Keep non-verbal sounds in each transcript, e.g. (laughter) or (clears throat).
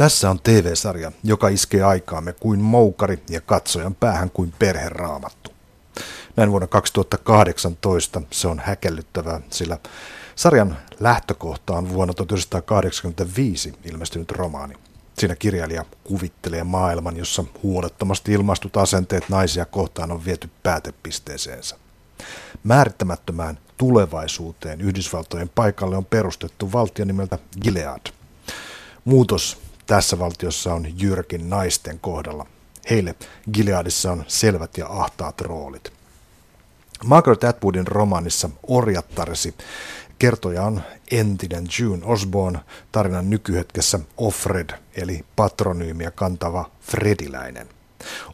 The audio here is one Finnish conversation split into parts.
Tässä on TV-sarja, joka iskee aikaamme kuin moukari ja katsojan päähän kuin perheraamattu. Näin vuonna 2018 se on häkellyttävää, sillä sarjan lähtökohta on vuonna 1985 ilmestynyt romaani. Siinä kirjailija kuvittelee maailman, jossa huolettomasti ilmaistut asenteet naisia kohtaan on viety päätepisteeseensä. Määrittämättömään tulevaisuuteen Yhdysvaltojen paikalle on perustettu valtio nimeltä Gilead. Muutos tässä valtiossa on jyrkin naisten kohdalla. Heille Gileadissa on selvät ja ahtaat roolit. Margaret Atwoodin romaanissa Orjattaresi kertoja on entinen June Osborne, tarinan nykyhetkessä Offred, eli patronyymiä kantava Frediläinen.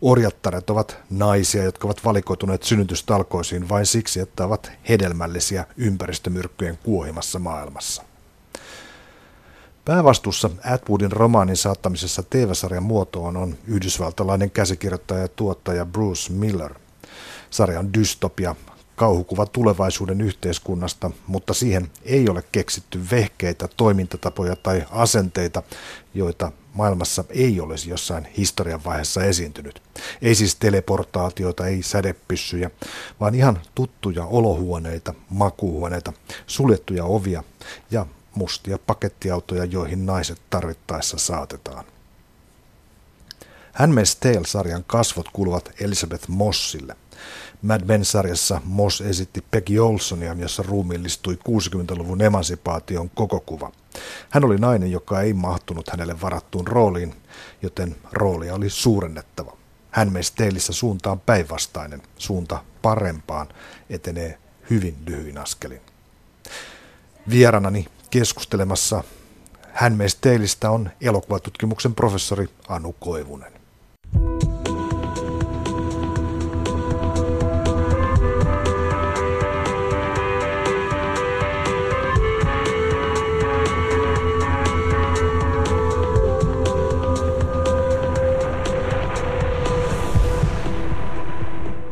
Orjattaret ovat naisia, jotka ovat valikoituneet synnytystalkoisiin vain siksi, että ovat hedelmällisiä ympäristömyrkkyjen kuohimassa maailmassa. Päävastuussa Atwoodin romaanin saattamisessa TV-sarjan muotoon on yhdysvaltalainen käsikirjoittaja ja tuottaja Bruce Miller. Sarja on dystopia, kauhukuva tulevaisuuden yhteiskunnasta, mutta siihen ei ole keksitty vehkeitä, toimintatapoja tai asenteita, joita maailmassa ei olisi jossain historian vaiheessa esiintynyt. Ei siis teleportaatioita, ei sädepyssyjä, vaan ihan tuttuja olohuoneita, makuuhuoneita, suljettuja ovia ja mustia pakettiautoja, joihin naiset tarvittaessa saatetaan. Handmaid's Tale-sarjan kasvot kuuluvat Elizabeth Mossille. Mad Men-sarjassa Moss esitti Peggy Olsonia, jossa ruumiillistui 60-luvun emansipaation koko kuva. Hän oli nainen, joka ei mahtunut hänelle varattuun rooliin, joten roolia oli suurennettava. Handmaid's Taleissa suunta on päinvastainen. Suunta parempaan etenee hyvin lyhyin askelin. Vieranani keskustelemassa Handmaid's Taleista on elokuvatutkimuksen professori Anu Koivunen.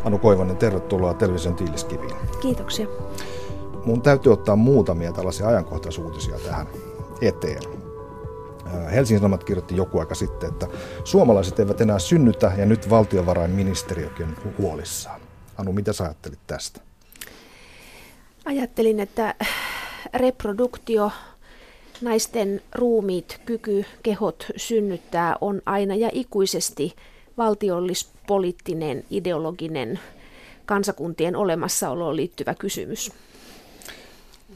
Anu Koivonen, tervetuloa television tiiliskiviin. Kiitoksia. Mun täytyy ottaa muutamia tällaisia ajankohtaisuutisia tähän eteen. Helsingin Sanomat kirjoitti joku aika sitten, että suomalaiset eivät enää synnytä ja nyt valtiovarainministeriökin huolissaan. Anu, mitä sä ajattelit tästä? Ajattelin, että reproduktio, naisten ruumiit, kyky, kehot synnyttää on aina ja ikuisesti valtiollispoliittinen, ideologinen, kansakuntien olemassaoloon liittyvä kysymys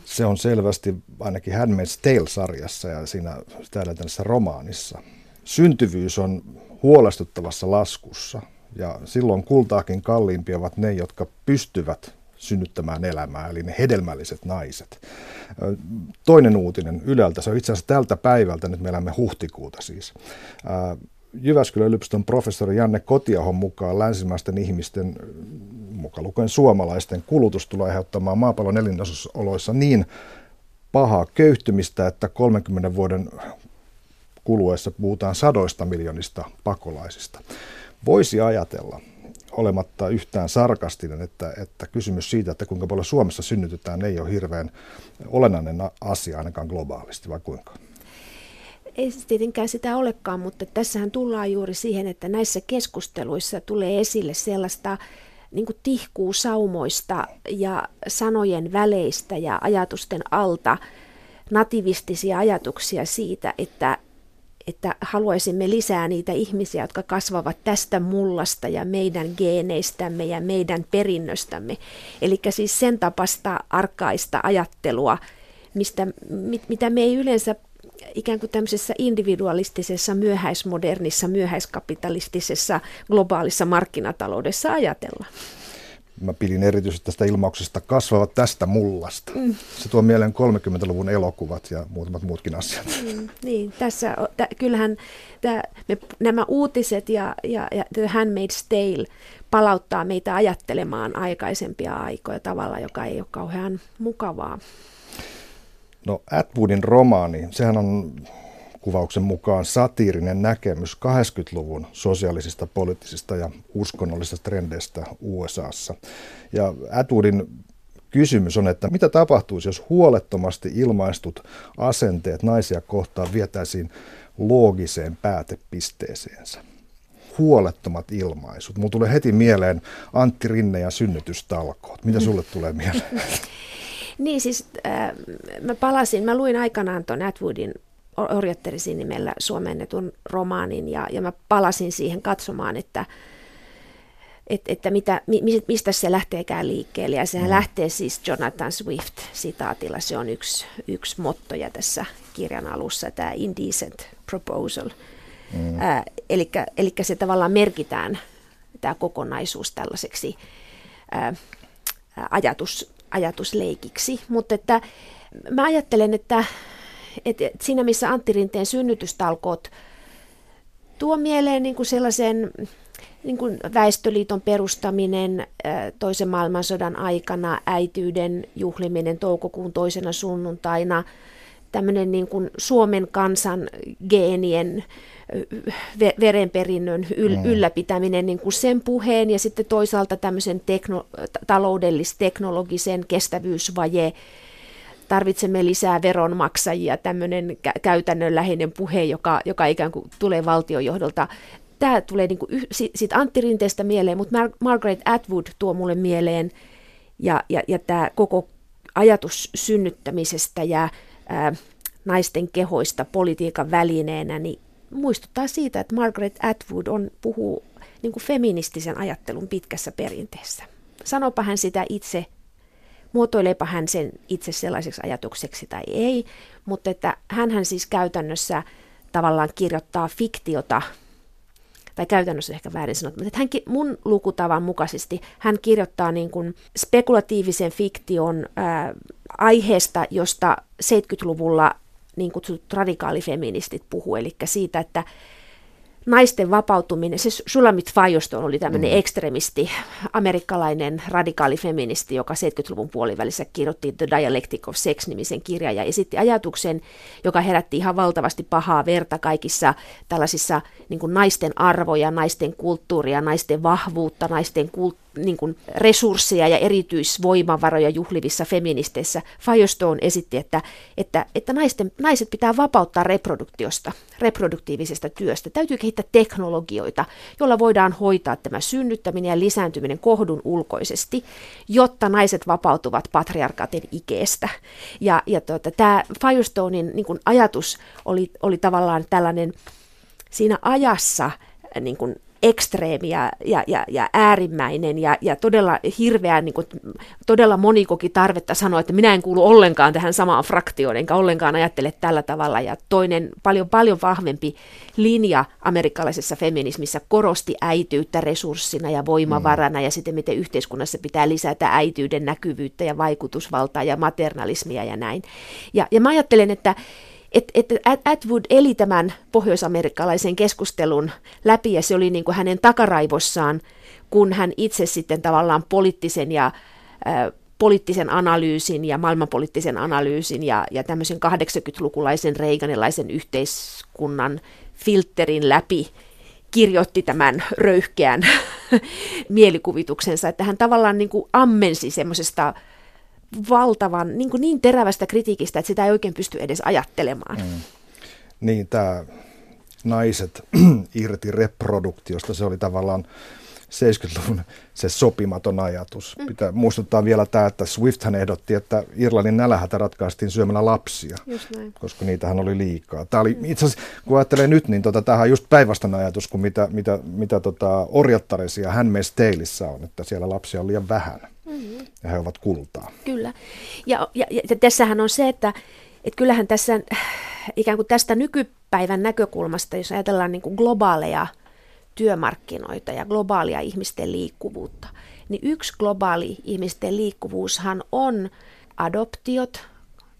se on selvästi ainakin Handmaid's Tale-sarjassa ja siinä täällä tässä romaanissa. Syntyvyys on huolestuttavassa laskussa ja silloin kultaakin kalliimpia ovat ne, jotka pystyvät synnyttämään elämää, eli ne hedelmälliset naiset. Toinen uutinen Yleltä, se on itse asiassa tältä päivältä, nyt me elämme huhtikuuta siis. Jyväskylän yliopiston professori Janne Kotiahon mukaan länsimaisten ihmisten, mukaan lukien suomalaisten, kulutus tulee aiheuttamaan maapallon elinoloissa niin pahaa köyhtymistä, että 30 vuoden kuluessa puhutaan sadoista miljoonista pakolaisista. Voisi ajatella, olematta yhtään sarkastinen, että, että kysymys siitä, että kuinka paljon Suomessa synnytetään, ei ole hirveän olennainen asia ainakaan globaalisti, vai kuinka? Ei se tietenkään sitä olekaan, mutta tässähän tullaan juuri siihen, että näissä keskusteluissa tulee esille sellaista niin kuin tihkuu saumoista ja sanojen väleistä ja ajatusten alta nativistisia ajatuksia siitä, että, että haluaisimme lisää niitä ihmisiä, jotka kasvavat tästä mullasta ja meidän geeneistämme ja meidän perinnöstämme. Eli siis sen tapasta arkaista ajattelua, mistä, mit, mitä me ei yleensä ikään kuin tämmöisessä individualistisessa, myöhäismodernissa, myöhäiskapitalistisessa, globaalissa markkinataloudessa ajatella. Mä pidin erityisesti tästä ilmauksesta kasvavat tästä mullasta. Mm. Se tuo mieleen 30-luvun elokuvat ja muutamat muutkin asiat. Mm, niin, tässä, tä, kyllähän tä, me, nämä uutiset ja, ja, ja The Handmaid's Tale palauttaa meitä ajattelemaan aikaisempia aikoja tavalla, joka ei ole kauhean mukavaa. No Atwoodin romaani, sehän on kuvauksen mukaan satiirinen näkemys 80-luvun sosiaalisista, poliittisista ja uskonnollisista trendeistä USAssa. Ja Atwoodin kysymys on, että mitä tapahtuisi, jos huolettomasti ilmaistut asenteet naisia kohtaan vietäisiin loogiseen päätepisteeseensä. Huolettomat ilmaisut. Mulla tulee heti mieleen Antti Rinne ja synnytystalkoot. Mitä sulle tulee mieleen? (laughs) niin siis äh, mä palasin, mä luin aikanaan tuon Atwoodin orjatterisin nimellä suomennetun romaanin ja, ja mä palasin siihen katsomaan, että, että, että mitä, mistä se lähteekään liikkeelle. Ja sehän mm. lähtee siis Jonathan Swift-sitaatilla, se on yksi, yksi mottoja tässä kirjan alussa, tämä indecent proposal. Mm. Äh, eli se tavallaan merkitään tämä kokonaisuus tällaiseksi äh, ajatus, ajatusleikiksi. Mutta että mä ajattelen, että, että siinä missä Antti Rinteen synnytystalkoot tuo mieleen niin kuin sellaisen niin kuin Väestöliiton perustaminen toisen maailmansodan aikana, äityyden juhliminen toukokuun toisena sunnuntaina, tämmöinen niin kuin Suomen kansan geenien verenperinnön yl- mm. ylläpitäminen niin kuin sen puheen ja sitten toisaalta tämmöisen tekno- taloudellis-teknologisen kestävyysvaje, tarvitsemme lisää veronmaksajia, tämmöinen kä- käytännönläheinen puhe, joka, joka ikään kuin tulee valtiojohdolta. Tämä tulee niin kuin, siitä Antti Rinteestä mieleen, mutta Mar- Margaret Atwood tuo mulle mieleen. Ja, ja, ja tämä koko ajatus synnyttämisestä ja ää, naisten kehoista politiikan välineenä, niin muistuttaa siitä, että Margaret Atwood on, puhuu niin kuin feministisen ajattelun pitkässä perinteessä. Sanopa hän sitä itse, muotoileepa hän sen itse sellaiseksi ajatukseksi tai ei, mutta että hän siis käytännössä tavallaan kirjoittaa fiktiota tai käytännössä ehkä väärin sanottu, mutta hän, mun lukutavan mukaisesti hän kirjoittaa niin kuin spekulatiivisen fiktion ää, aiheesta, josta 70-luvulla niin kutsutut radikaalifeministit puhuu, eli siitä, että naisten vapautuminen, se Sulamit Firestone oli tämmöinen mm. ekstremisti, amerikkalainen radikaalifeministi, joka 70-luvun puolivälissä kirjoitti The Dialectic of Sex-nimisen kirjan ja esitti ajatuksen, joka herätti ihan valtavasti pahaa verta kaikissa tällaisissa niin naisten arvoja, naisten kulttuuria, naisten vahvuutta, naisten kulttuuria, niin kuin resursseja ja erityisvoimavaroja juhlivissa feministeissä, Firestone esitti, että, että, että naisten, naiset pitää vapauttaa reproduktiosta, reproduktiivisesta työstä. Täytyy kehittää teknologioita, joilla voidaan hoitaa tämä synnyttäminen ja lisääntyminen kohdun ulkoisesti, jotta naiset vapautuvat patriarkaatin ikeestä. Ja, ja tuota, tämä Firestonein niin kuin ajatus oli, oli tavallaan tällainen siinä ajassa niin kuin ekstreemi ja, ja, ja, ja äärimmäinen ja, ja todella hirveä, niin kuin, todella moni koki tarvetta sanoa, että minä en kuulu ollenkaan tähän samaan fraktioon, enkä ollenkaan ajattele tällä tavalla. Ja toinen paljon paljon vahvempi linja amerikkalaisessa feminismissä korosti äityyttä resurssina ja voimavarana mm. ja sitten miten yhteiskunnassa pitää lisätä äityyden näkyvyyttä ja vaikutusvaltaa ja maternalismia ja näin. Ja, ja mä ajattelen, että että et Atwood eli tämän pohjoisamerikkalaisen keskustelun läpi ja se oli niin kuin hänen takaraivossaan, kun hän itse sitten tavallaan poliittisen ja ä, poliittisen analyysin ja maailmanpoliittisen analyysin ja, ja tämmöisen 80-lukulaisen reiganilaisen yhteiskunnan filterin läpi kirjoitti tämän röyhkeän (laughs) mielikuvituksensa, että hän tavallaan niin kuin ammensi semmoisesta valtavan, niin, kuin niin terävästä kritiikistä, että sitä ei oikein pysty edes ajattelemaan. Mm. Niin, tämä naiset (clears throat) irti reproduktiosta, se oli tavallaan 70-luvun se sopimaton ajatus. Mm. Pitää muistuttaa vielä tämä, että Swifthän ehdotti, että Irlannin nälähätä ratkaistiin syömällä lapsia, koska niitähän oli liikaa. Tämä oli, mm. itse asiassa, kun ajattelee nyt, niin tota, tämähän on just päinvastainen ajatus kuin mitä, mitä, mitä tota, orjattarissa ja Handmaid's Taleissa on, että siellä lapsia on liian vähän mm-hmm. ja he ovat kultaa. Kyllä. Ja, ja, ja tässähän on se, että, että kyllähän tässä ikään kuin tästä nykypäivän näkökulmasta, jos ajatellaan niin kuin globaaleja työmarkkinoita ja globaalia ihmisten liikkuvuutta, niin yksi globaali ihmisten liikkuvuushan on adoptiot,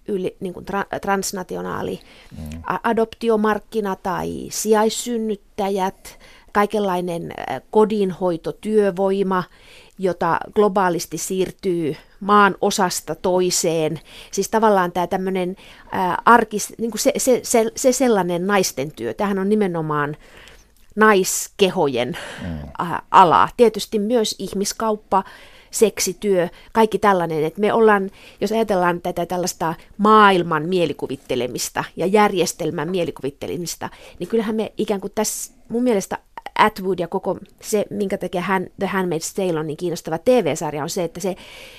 yli, niin kuin tra, transnationaali mm. adoptiomarkkina tai sijaissynnyttäjät, kaikenlainen kodinhoitotyövoima, jota globaalisti siirtyy maan osasta toiseen. Siis tavallaan tämä tämmöinen arkis, niin kuin se, se, se, se sellainen naisten työ, tämähän on nimenomaan naiskehojen mm. ala. Tietysti myös ihmiskauppa seksityö, kaikki tällainen. Että me ollaan, jos ajatellaan tätä tällaista maailman mielikuvittelemista ja järjestelmän mielikuvittelemista, niin kyllähän me ikään kuin tässä mun mielestä Atwood ja koko se, minkä takia hän, The Handmaid's Tale on niin kiinnostava TV-sarja, on se, että se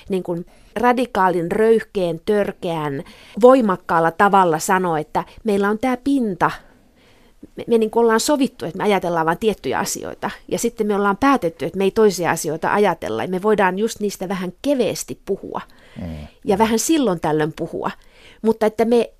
niin kuin radikaalin, röyhkeen, törkeän, voimakkaalla tavalla sanoo, että meillä on tämä pinta, me, me niin ollaan sovittu, että me ajatellaan vain tiettyjä asioita, ja sitten me ollaan päätetty, että me ei toisia asioita ajatella, ja me voidaan just niistä vähän keveesti puhua, mm. ja vähän silloin tällöin puhua, mutta että me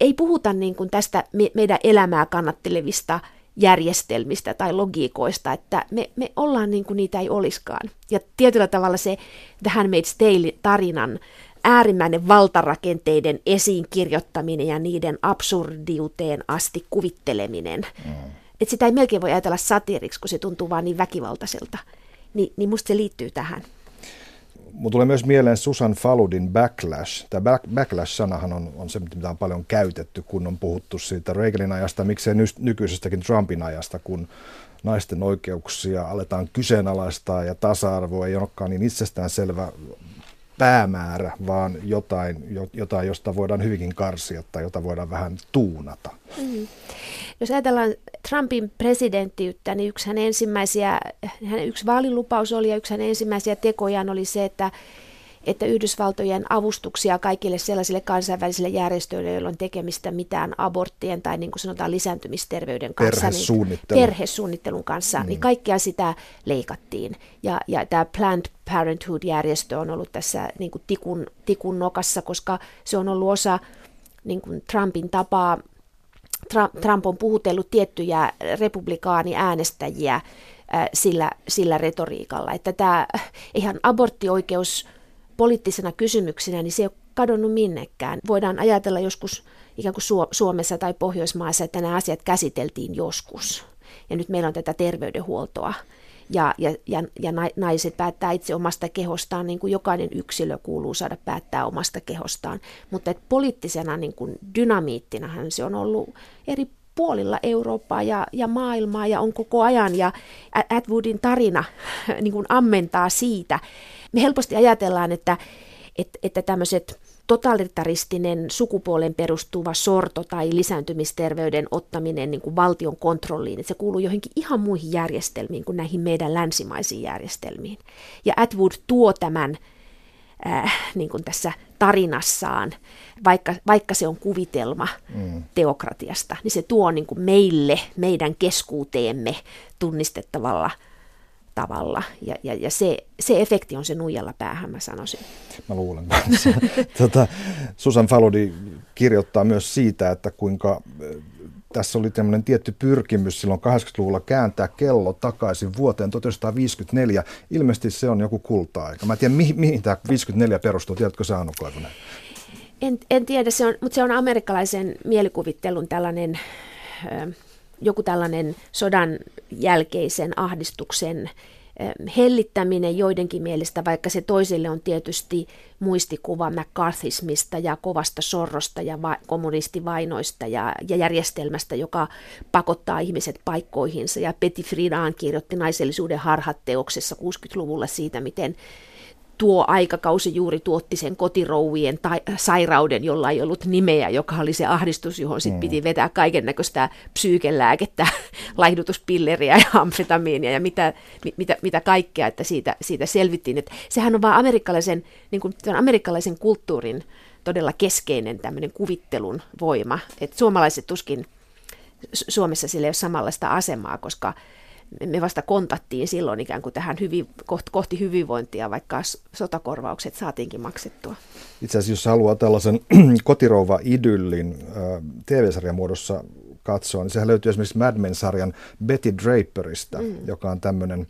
ei puhuta niin kuin tästä me, meidän elämää kannattelevista järjestelmistä tai logiikoista, että me, me ollaan niin kuin niitä ei olisikaan. Ja tietyllä tavalla se The Handmaid's Tale-tarinan äärimmäinen valtarakenteiden esiin kirjoittaminen ja niiden absurdiuteen asti kuvitteleminen. Mm. Että sitä ei melkein voi ajatella satiiriksi, kun se tuntuu vaan niin väkivaltaiselta. Ni, niin musta se liittyy tähän. Mulla tulee myös mieleen Susan Faludin Backlash. Tämä back, Backlash-sanahan on, on se, mitä on paljon käytetty, kun on puhuttu siitä Reaganin ajasta, miksei ny, nykyisestäkin Trumpin ajasta, kun naisten oikeuksia aletaan kyseenalaistaa ja tasa-arvo ei olekaan niin itsestään päämäärä, vaan jotain, jotain, josta voidaan hyvinkin karsia tai jota voidaan vähän tuunata. Mm. Jos ajatellaan Trumpin presidenttiyttä, niin yksi hänen ensimmäisiä, hänen yksi vaalilupaus oli ja yksi hänen ensimmäisiä tekojaan oli se, että että Yhdysvaltojen avustuksia kaikille sellaisille kansainvälisille järjestöille, joilla on tekemistä mitään aborttien tai niin kuin sanotaan lisääntymisterveyden kanssa, niin, perhesuunnittelun kanssa, mm. niin kaikkea sitä leikattiin. Ja, ja tämä Planned Parenthood-järjestö on ollut tässä niin kuin tikun, tikun nokassa, koska se on ollut osa niin kuin Trumpin tapaa Trump on puhutellut tiettyjä republikaaniäänestäjiä sillä, sillä retoriikalla, että tämä ihan aborttioikeus poliittisena kysymyksenä, niin se ei ole kadonnut minnekään. Voidaan ajatella joskus ikään kuin Suomessa tai Pohjoismaissa, että nämä asiat käsiteltiin joskus. Ja nyt meillä on tätä terveydenhuoltoa. Ja, ja, ja, ja naiset päättää itse omasta kehostaan, niin kuin jokainen yksilö kuuluu saada päättää omasta kehostaan. Mutta että poliittisena niin kuin dynamiittinahan se on ollut eri puolilla Eurooppaa ja, ja maailmaa ja on koko ajan. Ja Atwoodin tarina (laughs) niin kuin ammentaa siitä, me helposti ajatellaan, että, että, että tämmöiset totalitaristinen sukupuolen perustuva sorto tai lisääntymisterveyden ottaminen niin kuin valtion kontrolliin, että se kuuluu johonkin ihan muihin järjestelmiin kuin näihin meidän länsimaisiin järjestelmiin. Ja Atwood tuo tämän äh, niin kuin tässä tarinassaan, vaikka, vaikka se on kuvitelma mm. teokratiasta, niin se tuo niin kuin meille, meidän keskuuteemme tunnistettavalla tavalla. Ja, ja, ja se, se efekti on se nuijalla päähän, mä sanoisin. Mä luulen (laughs) tota, Susan Faludi kirjoittaa myös siitä, että kuinka tässä oli tämmöinen tietty pyrkimys silloin 80-luvulla kääntää kello takaisin vuoteen 1954. Ilmeisesti se on joku kulta-aika. Mä en tiedä, mihin, mihin tämä 54 perustuu. Tiedätkö sä, Anu En, en tiedä, se on, mutta se on amerikkalaisen mielikuvittelun tällainen joku tällainen sodan jälkeisen ahdistuksen hellittäminen joidenkin mielestä, vaikka se toisille on tietysti muistikuva McCarthyismista ja kovasta sorrosta ja va- kommunistivainoista ja, ja järjestelmästä, joka pakottaa ihmiset paikkoihinsa. Ja Betty Friedan kirjoitti naisellisuuden harhat teoksessa 60-luvulla siitä, miten tuo aikakausi juuri tuotti sen kotirouvien tai sairauden, jolla ei ollut nimeä, joka oli se ahdistus, johon sitten mm. piti vetää kaiken näköistä psyykelääkettä, (laughs) laihdutuspilleriä ja amfetamiinia ja mitä, mitä, mitä kaikkea, että siitä, siitä selvittiin. Että sehän on vain amerikkalaisen, niin kuin, amerikkalaisen kulttuurin todella keskeinen tämmöinen kuvittelun voima. Että suomalaiset tuskin Suomessa sillä ei ole samanlaista asemaa, koska me vasta kontattiin silloin ikään kuin tähän hyvin, kohti hyvinvointia, vaikka sotakorvaukset saatiinkin maksettua. Itse asiassa jos haluaa tällaisen (clears throat) kotirouva-idyllin TV-sarjan muodossa katsoa, niin sehän löytyy esimerkiksi Mad Men-sarjan Betty Draperista, mm. joka on tämmöinen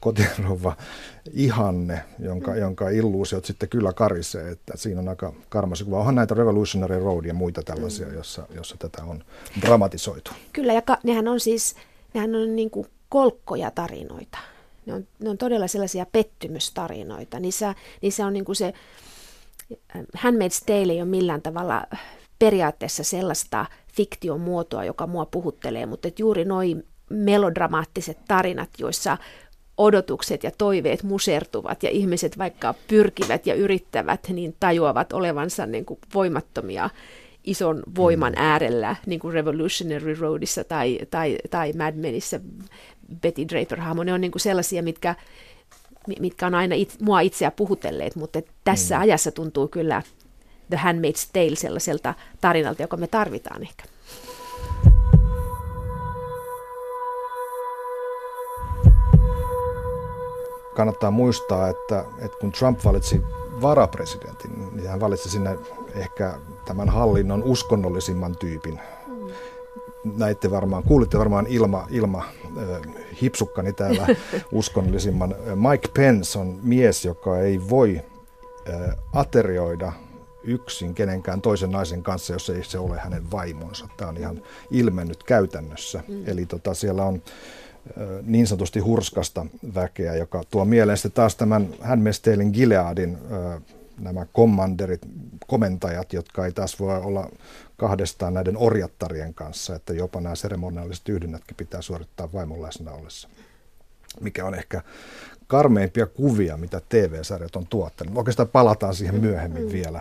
kotirouva ihanne, jonka, mm. jonka illuusiot sitten kyllä karisee, että siinä on aika karmasi kuva. Onhan näitä Revolutionary Road ja muita tällaisia, mm. jossa, jossa tätä on dramatisoitu. Kyllä, ja ka- nehän on siis nehän on niin kuin kolkkoja tarinoita. Ne on, ne on todella sellaisia pettymystarinoita. Niissä, niissä on niin kuin se, äh, Handmaid's Tale ei ole millään tavalla periaatteessa sellaista fiktion muotoa, joka mua puhuttelee, mutta että juuri noin melodramaattiset tarinat, joissa odotukset ja toiveet musertuvat ja ihmiset vaikka pyrkivät ja yrittävät, niin tajuavat olevansa niin kuin voimattomia ison voiman mm. äärellä, niin kuin Revolutionary Roadissa tai, tai, tai Mad Menissä Betty Draper-hahmo. Ne on niin kuin sellaisia, mitkä, mitkä on aina it, mua itseä puhutelleet, mutta tässä mm. ajassa tuntuu kyllä The Handmaid's Tale sellaiselta tarinalta, joka me tarvitaan ehkä. kannattaa muistaa, että, että kun Trump valitsi varapresidentin, niin hän valitsi sinne ehkä tämän hallinnon uskonnollisimman tyypin. Näitte varmaan, kuulitte varmaan Ilma, Ilma äh, hipsukkani täällä (laughs) uskonnollisimman. Mike Pence on mies, joka ei voi äh, aterioida yksin kenenkään toisen naisen kanssa, jos ei se ole hänen vaimonsa. Tämä on ihan ilmennyt käytännössä. Mm. Eli tota, siellä on niin sanotusti hurskasta väkeä, joka tuo mieleen sitten taas tämän Handmaid's Gileadin nämä kommanderit, komentajat, jotka ei taas voi olla kahdestaan näiden orjattarien kanssa, että jopa nämä seremoniaaliset yhdynnätkin pitää suorittaa vaimon läsnä ollessa. Mikä on ehkä karmeimpia kuvia, mitä TV-sarjat on tuottanut. Oikeastaan palataan siihen myöhemmin mm. vielä.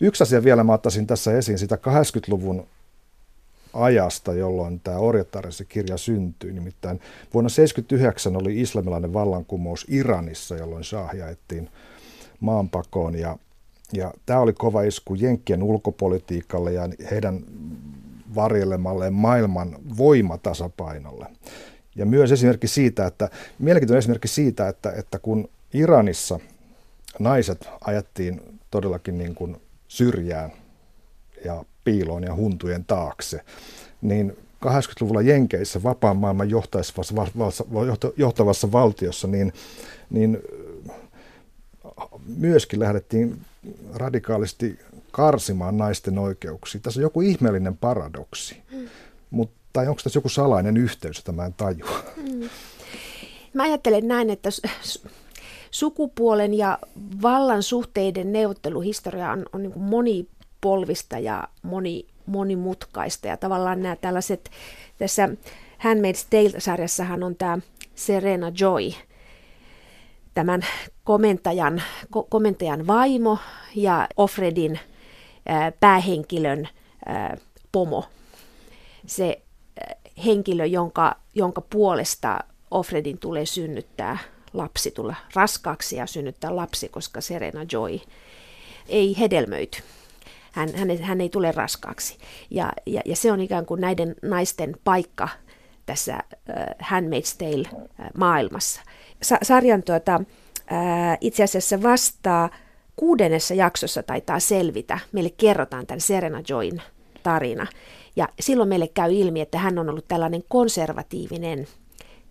Yksi asia vielä mä ottaisin tässä esiin, sitä 80-luvun ajasta, jolloin tämä Orjattaressa kirja syntyi. Nimittäin vuonna 1979 oli islamilainen vallankumous Iranissa, jolloin Shah jaettiin maanpakoon. Ja, ja tämä oli kova isku Jenkkien ulkopolitiikalle ja heidän varjelemalleen maailman voimatasapainolle. Ja myös esimerkki siitä, että, mielenkiintoinen esimerkki siitä, että, että kun Iranissa naiset ajettiin todellakin niin kuin syrjään ja piiloon ja huntujen taakse, niin 80-luvulla Jenkeissä vapaan maailman johtavassa, johtavassa valtiossa, niin, niin myöskin lähdettiin radikaalisti karsimaan naisten oikeuksia. Tässä on joku ihmeellinen paradoksi, mm. mutta onko tässä joku salainen yhteys, jota mä en tajua? Mm. Mä ajattelen näin, että sukupuolen ja vallan suhteiden neuvotteluhistoria on, on niin moni polvista ja moni, monimutkaista. Ja tavallaan nämä tällaiset, tässä Handmaid's Tale-sarjassahan on tämä Serena Joy, tämän komentajan, ko- komentajan vaimo ja Offredin ää, päähenkilön ää, pomo. Se ää, henkilö, jonka, jonka puolesta Offredin tulee synnyttää lapsi, tulla raskaaksi ja synnyttää lapsi, koska Serena Joy ei hedelmöity hän, hän, hän ei tule raskaaksi. Ja, ja, ja se on ikään kuin näiden naisten paikka tässä uh, Handmaid's Tale-maailmassa. Sa- sarjan tuota, uh, itse asiassa vastaa kuudennessa jaksossa taitaa selvitä. Meille kerrotaan tämän Serena Join tarina. Ja silloin meille käy ilmi, että hän on ollut tällainen konservatiivinen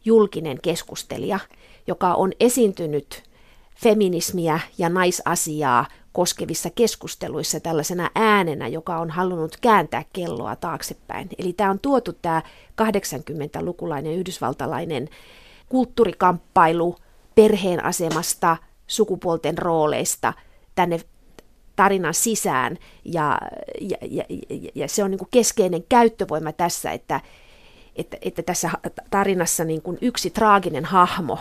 julkinen keskustelija, joka on esiintynyt feminismiä ja naisasiaa koskevissa keskusteluissa tällaisena äänenä, joka on halunnut kääntää kelloa taaksepäin. Eli tämä on tuotu tämä 80-lukulainen yhdysvaltalainen kulttuurikamppailu perheen asemasta, sukupuolten rooleista tänne tarinan sisään. Ja, ja, ja, ja se on niin keskeinen käyttövoima tässä, että, että, että tässä tarinassa niin yksi traaginen hahmo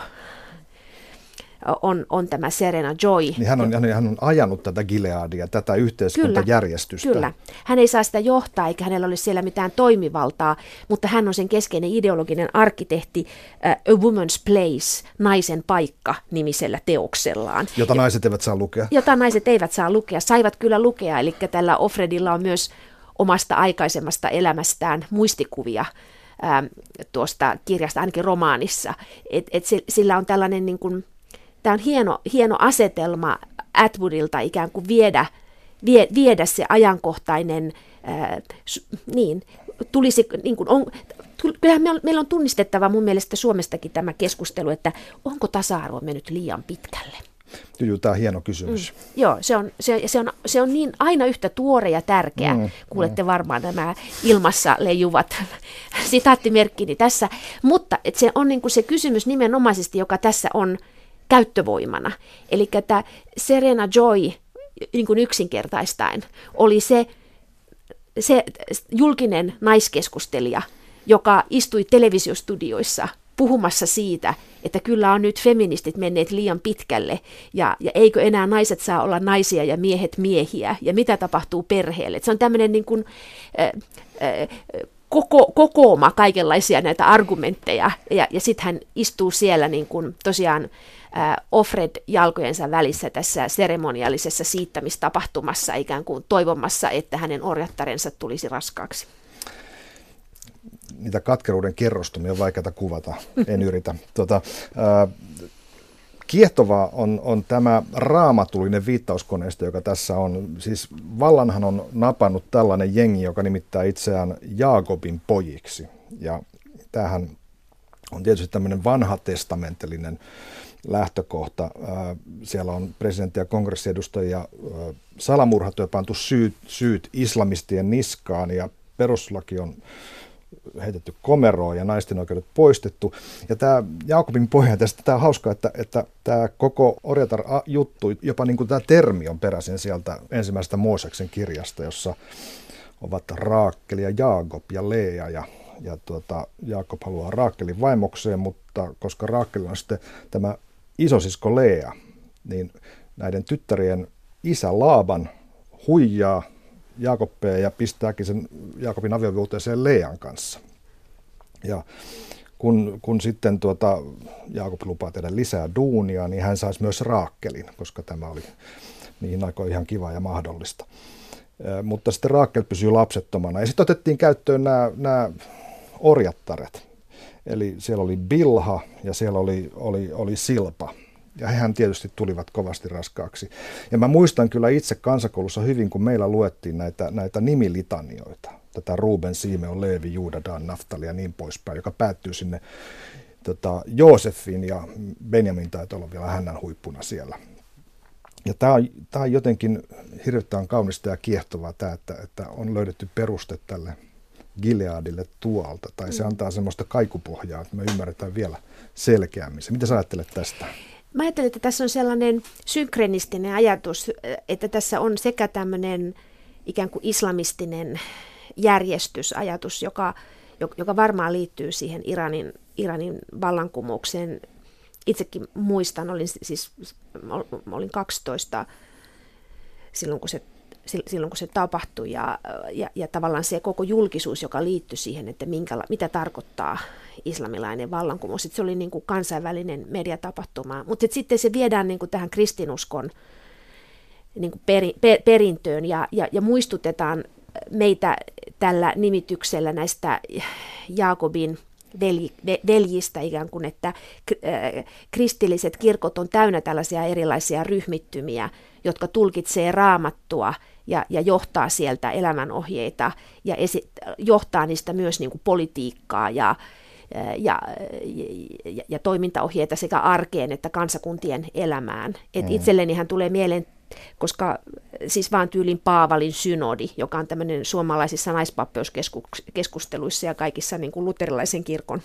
on, on tämä Serena Joy. Niin hän, on, hän on ajanut tätä Gileadia, tätä yhteiskuntajärjestystä. Kyllä, kyllä. Hän ei saa sitä johtaa, eikä hänellä ole siellä mitään toimivaltaa, mutta hän on sen keskeinen ideologinen arkkitehti uh, A Woman's Place, naisen paikka nimisellä teoksellaan. Jota naiset eivät saa lukea. Jota naiset eivät saa lukea, saivat kyllä lukea, eli tällä Offredilla on myös omasta aikaisemmasta elämästään muistikuvia ähm, tuosta kirjasta, ainakin romaanissa. Et, et sillä on tällainen niin kuin, tämä on hieno, hieno asetelma Atwoodilta ikään kuin viedä, vie, viedä se ajankohtainen, ää, niin, tulisi, niin kuin on, kyllähän meillä on tunnistettava mun mielestä Suomestakin tämä keskustelu, että onko tasa-arvo mennyt liian pitkälle. Joo, tämä on hieno kysymys. Mm, joo, se on, se, se, on, se on niin aina yhtä tuore ja tärkeä. Mm, Kuulette mm. varmaan nämä ilmassa leijuvat (laughs) sitaattimerkkini tässä. Mutta et se on niin kuin se kysymys nimenomaisesti, joka tässä on käyttövoimana. Eli tämä Serena Joy niin kuin yksinkertaistaen oli se, se julkinen naiskeskustelija, joka istui televisiostudioissa puhumassa siitä, että kyllä on nyt feministit menneet liian pitkälle ja, ja eikö enää naiset saa olla naisia ja miehet miehiä ja mitä tapahtuu perheelle. Että se on tämmöinen niin kuin, koko, kokooma kaikenlaisia näitä argumentteja ja, ja sitten hän istuu siellä niin kuin tosiaan Offred jalkojensa välissä tässä seremoniallisessa siittämistapahtumassa ikään kuin toivomassa, että hänen orjattarensa tulisi raskaaksi niitä katkeruuden kerrostumia on vaikeaa kuvata, en (laughs) yritä. Tota, ää, Kiehtovaa on, on tämä raamatullinen viittauskoneisto, joka tässä on. Siis vallanhan on napannut tällainen jengi, joka nimittää itseään Jaakobin pojiksi. Ja tämähän on tietysti tämmöinen vanha testamentellinen lähtökohta. Siellä on presidentti- ja kongressiedustajia salamurhattu pantu syyt, syyt islamistien niskaan ja perustuslaki on heitetty komeroon ja naisten oikeudet poistettu. Ja tämä Jaakobin pohja tästä, tämä on hauska, että, että tämä koko Orjatar-juttu, jopa niin kuin tämä termi on peräisin sieltä ensimmäisestä Mooseksen kirjasta, jossa ovat Raakkeli ja Jaakob ja Leea ja, ja tuota, Jaakob haluaa Raakkelin vaimokseen, mutta koska Raakkeli on sitten tämä isosisko Leea, niin näiden tyttärien isä Laaban huijaa Jaakobia ja pistääkin sen Jaakobin aviovuoteeseen Lean kanssa. Ja kun, kun sitten tuota, Jaakob lupaa tehdä lisää duunia, niin hän saisi myös Raakkelin, koska tämä oli niihin aikoihin ihan kiva ja mahdollista. Mutta sitten Raakkel pysyy lapsettomana. Ja sitten otettiin käyttöön nämä, nämä orjattaret. Eli siellä oli Bilha ja siellä oli, oli, oli Silpa – ja hehän tietysti tulivat kovasti raskaaksi. Ja mä muistan kyllä itse kansakoulussa hyvin, kun meillä luettiin näitä, näitä nimilitanioita. Tätä Ruben, Simeon, Leevi, Juuda, Dan, Naftali ja niin poispäin, joka päättyy sinne tota, Joosefin ja Benjamin taitaa olla vielä hännän huippuna siellä. Ja tämä on, tämä on jotenkin hirveän kaunista ja kiehtovaa tämä, että, että on löydetty peruste tälle Gileadille tuolta, tai se mm. antaa semmoista kaikupohjaa, että me ymmärretään vielä selkeämmin. Mitä sä ajattelet tästä? Mä ajattelen, että tässä on sellainen synkrenistinen ajatus, että tässä on sekä tämmöinen ikään kuin islamistinen järjestysajatus, joka, joka varmaan liittyy siihen Iranin, Iranin vallankumoukseen. Itsekin muistan, olin siis olin 12 silloin, kun se silloin, kun se tapahtui ja, ja, ja tavallaan se koko julkisuus, joka liittyi siihen, että minkä, mitä tarkoittaa islamilainen vallankumous. Se oli niin kuin kansainvälinen mediatapahtuma, mutta sitten se viedään niin kuin tähän kristinuskon niin kuin peri, per, perintöön ja, ja, ja muistutetaan meitä tällä nimityksellä näistä Jaakobin velji, veljistä ikään kuin, että kristilliset kirkot on täynnä tällaisia erilaisia ryhmittymiä, jotka tulkitsee raamattua ja, ja johtaa sieltä elämänohjeita ja esi- johtaa niistä myös niin kuin politiikkaa ja, ja, ja, ja toimintaohjeita sekä arkeen että kansakuntien elämään. Et mm. Itselleni hän tulee mieleen, koska siis vaan tyylin Paavalin synodi, joka on tämmöinen suomalaisissa naispappeuskeskusteluissa ja kaikissa niin kuin luterilaisen kirkon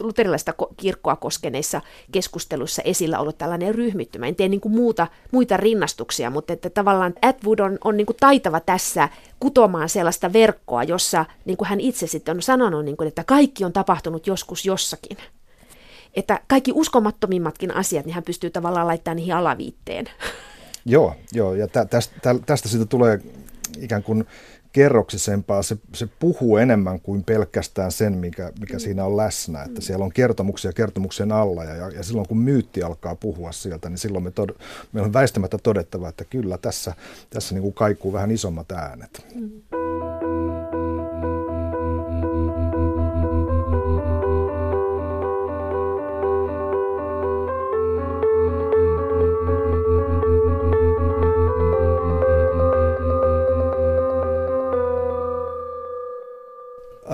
luterilaista kirkkoa koskeneissa keskusteluissa esillä ollut tällainen ryhmittymä. En tee niin kuin muuta, muita rinnastuksia, mutta että tavallaan Atwood on, on niin kuin taitava tässä kutomaan sellaista verkkoa, jossa niin kuin hän itse sitten on sanonut, niin kuin, että kaikki on tapahtunut joskus jossakin. Että kaikki uskomattomimmatkin asiat, niin hän pystyy tavallaan laittamaan niihin alaviitteen. Joo, joo ja tä, tästä, tästä siitä tulee ikään kuin kerroksisempaa. Se, se puhuu enemmän kuin pelkästään sen, mikä, mikä siinä on läsnä. Että siellä on kertomuksia kertomuksen alla ja, ja silloin kun myytti alkaa puhua sieltä, niin silloin me, tod, me on väistämättä todettava, että kyllä tässä, tässä niin kuin kaikuu vähän isommat äänet. Mm.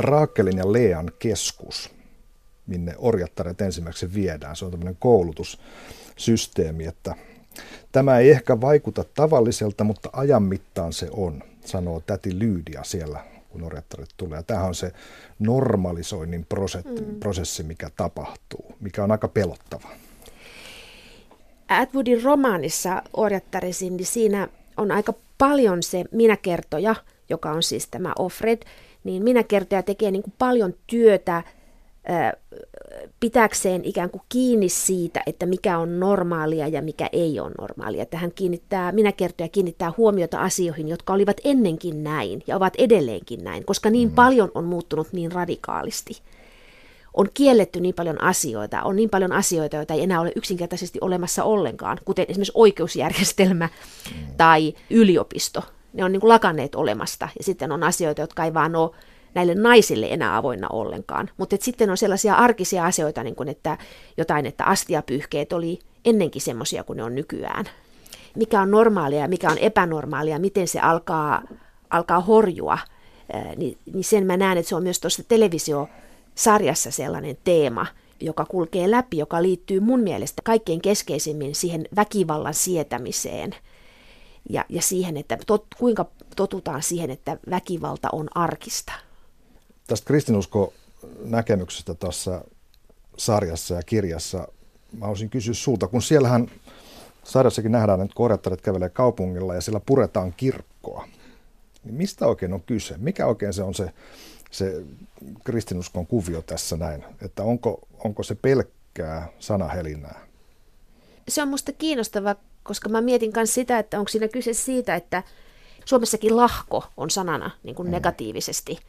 Raakelin ja Lean keskus, minne orjattaret ensimmäiseksi viedään. Se on tämmöinen koulutussysteemi, että tämä ei ehkä vaikuta tavalliselta, mutta ajan mittaan se on, sanoo täti Lyydia siellä, kun orjattaret tulee. Tämähän on se normalisoinnin mm. prosessi, mikä tapahtuu, mikä on aika pelottava. Atwoodin romaanissa Orjattaresin, niin siinä on aika paljon se minäkertoja, joka on siis tämä Offred, niin minä kertoja tekee niin kuin paljon työtä pitäkseen ikään kuin kiinni siitä, että mikä on normaalia ja mikä ei ole normaalia. Että hän kiinnittää, minä kertoja kiinnittää huomiota asioihin, jotka olivat ennenkin näin ja ovat edelleenkin näin, koska niin mm. paljon on muuttunut niin radikaalisti. On kielletty niin paljon asioita, on niin paljon asioita, joita ei enää ole yksinkertaisesti olemassa ollenkaan, kuten esimerkiksi oikeusjärjestelmä mm. tai yliopisto. Ne on niin kuin lakanneet olemasta ja sitten on asioita, jotka ei vaan ole näille naisille enää avoinna ollenkaan. Mutta sitten on sellaisia arkisia asioita, niin kuin että jotain, että astiapyyhkeet oli ennenkin semmoisia kuin ne on nykyään. Mikä on normaalia ja mikä on epänormaalia, miten se alkaa, alkaa horjua, niin, niin sen mä näen, että se on myös tuossa televisiosarjassa sellainen teema, joka kulkee läpi, joka liittyy mun mielestä kaikkein keskeisimmin siihen väkivallan sietämiseen ja, ja siihen, että tot, kuinka totutaan siihen, että väkivalta on arkista tästä kristinusko näkemyksestä tässä sarjassa ja kirjassa mä haluaisin kysyä sulta, kun siellähän sarjassakin nähdään, että korjattaret kävelee kaupungilla ja siellä puretaan kirkkoa. Niin mistä oikein on kyse? Mikä oikein se on se, se kristinuskon kuvio tässä näin? Että onko, onko se pelkkää sanahelinää? Se on musta kiinnostava, koska mä mietin myös sitä, että onko siinä kyse siitä, että Suomessakin lahko on sanana niin kuin mm. negatiivisesti –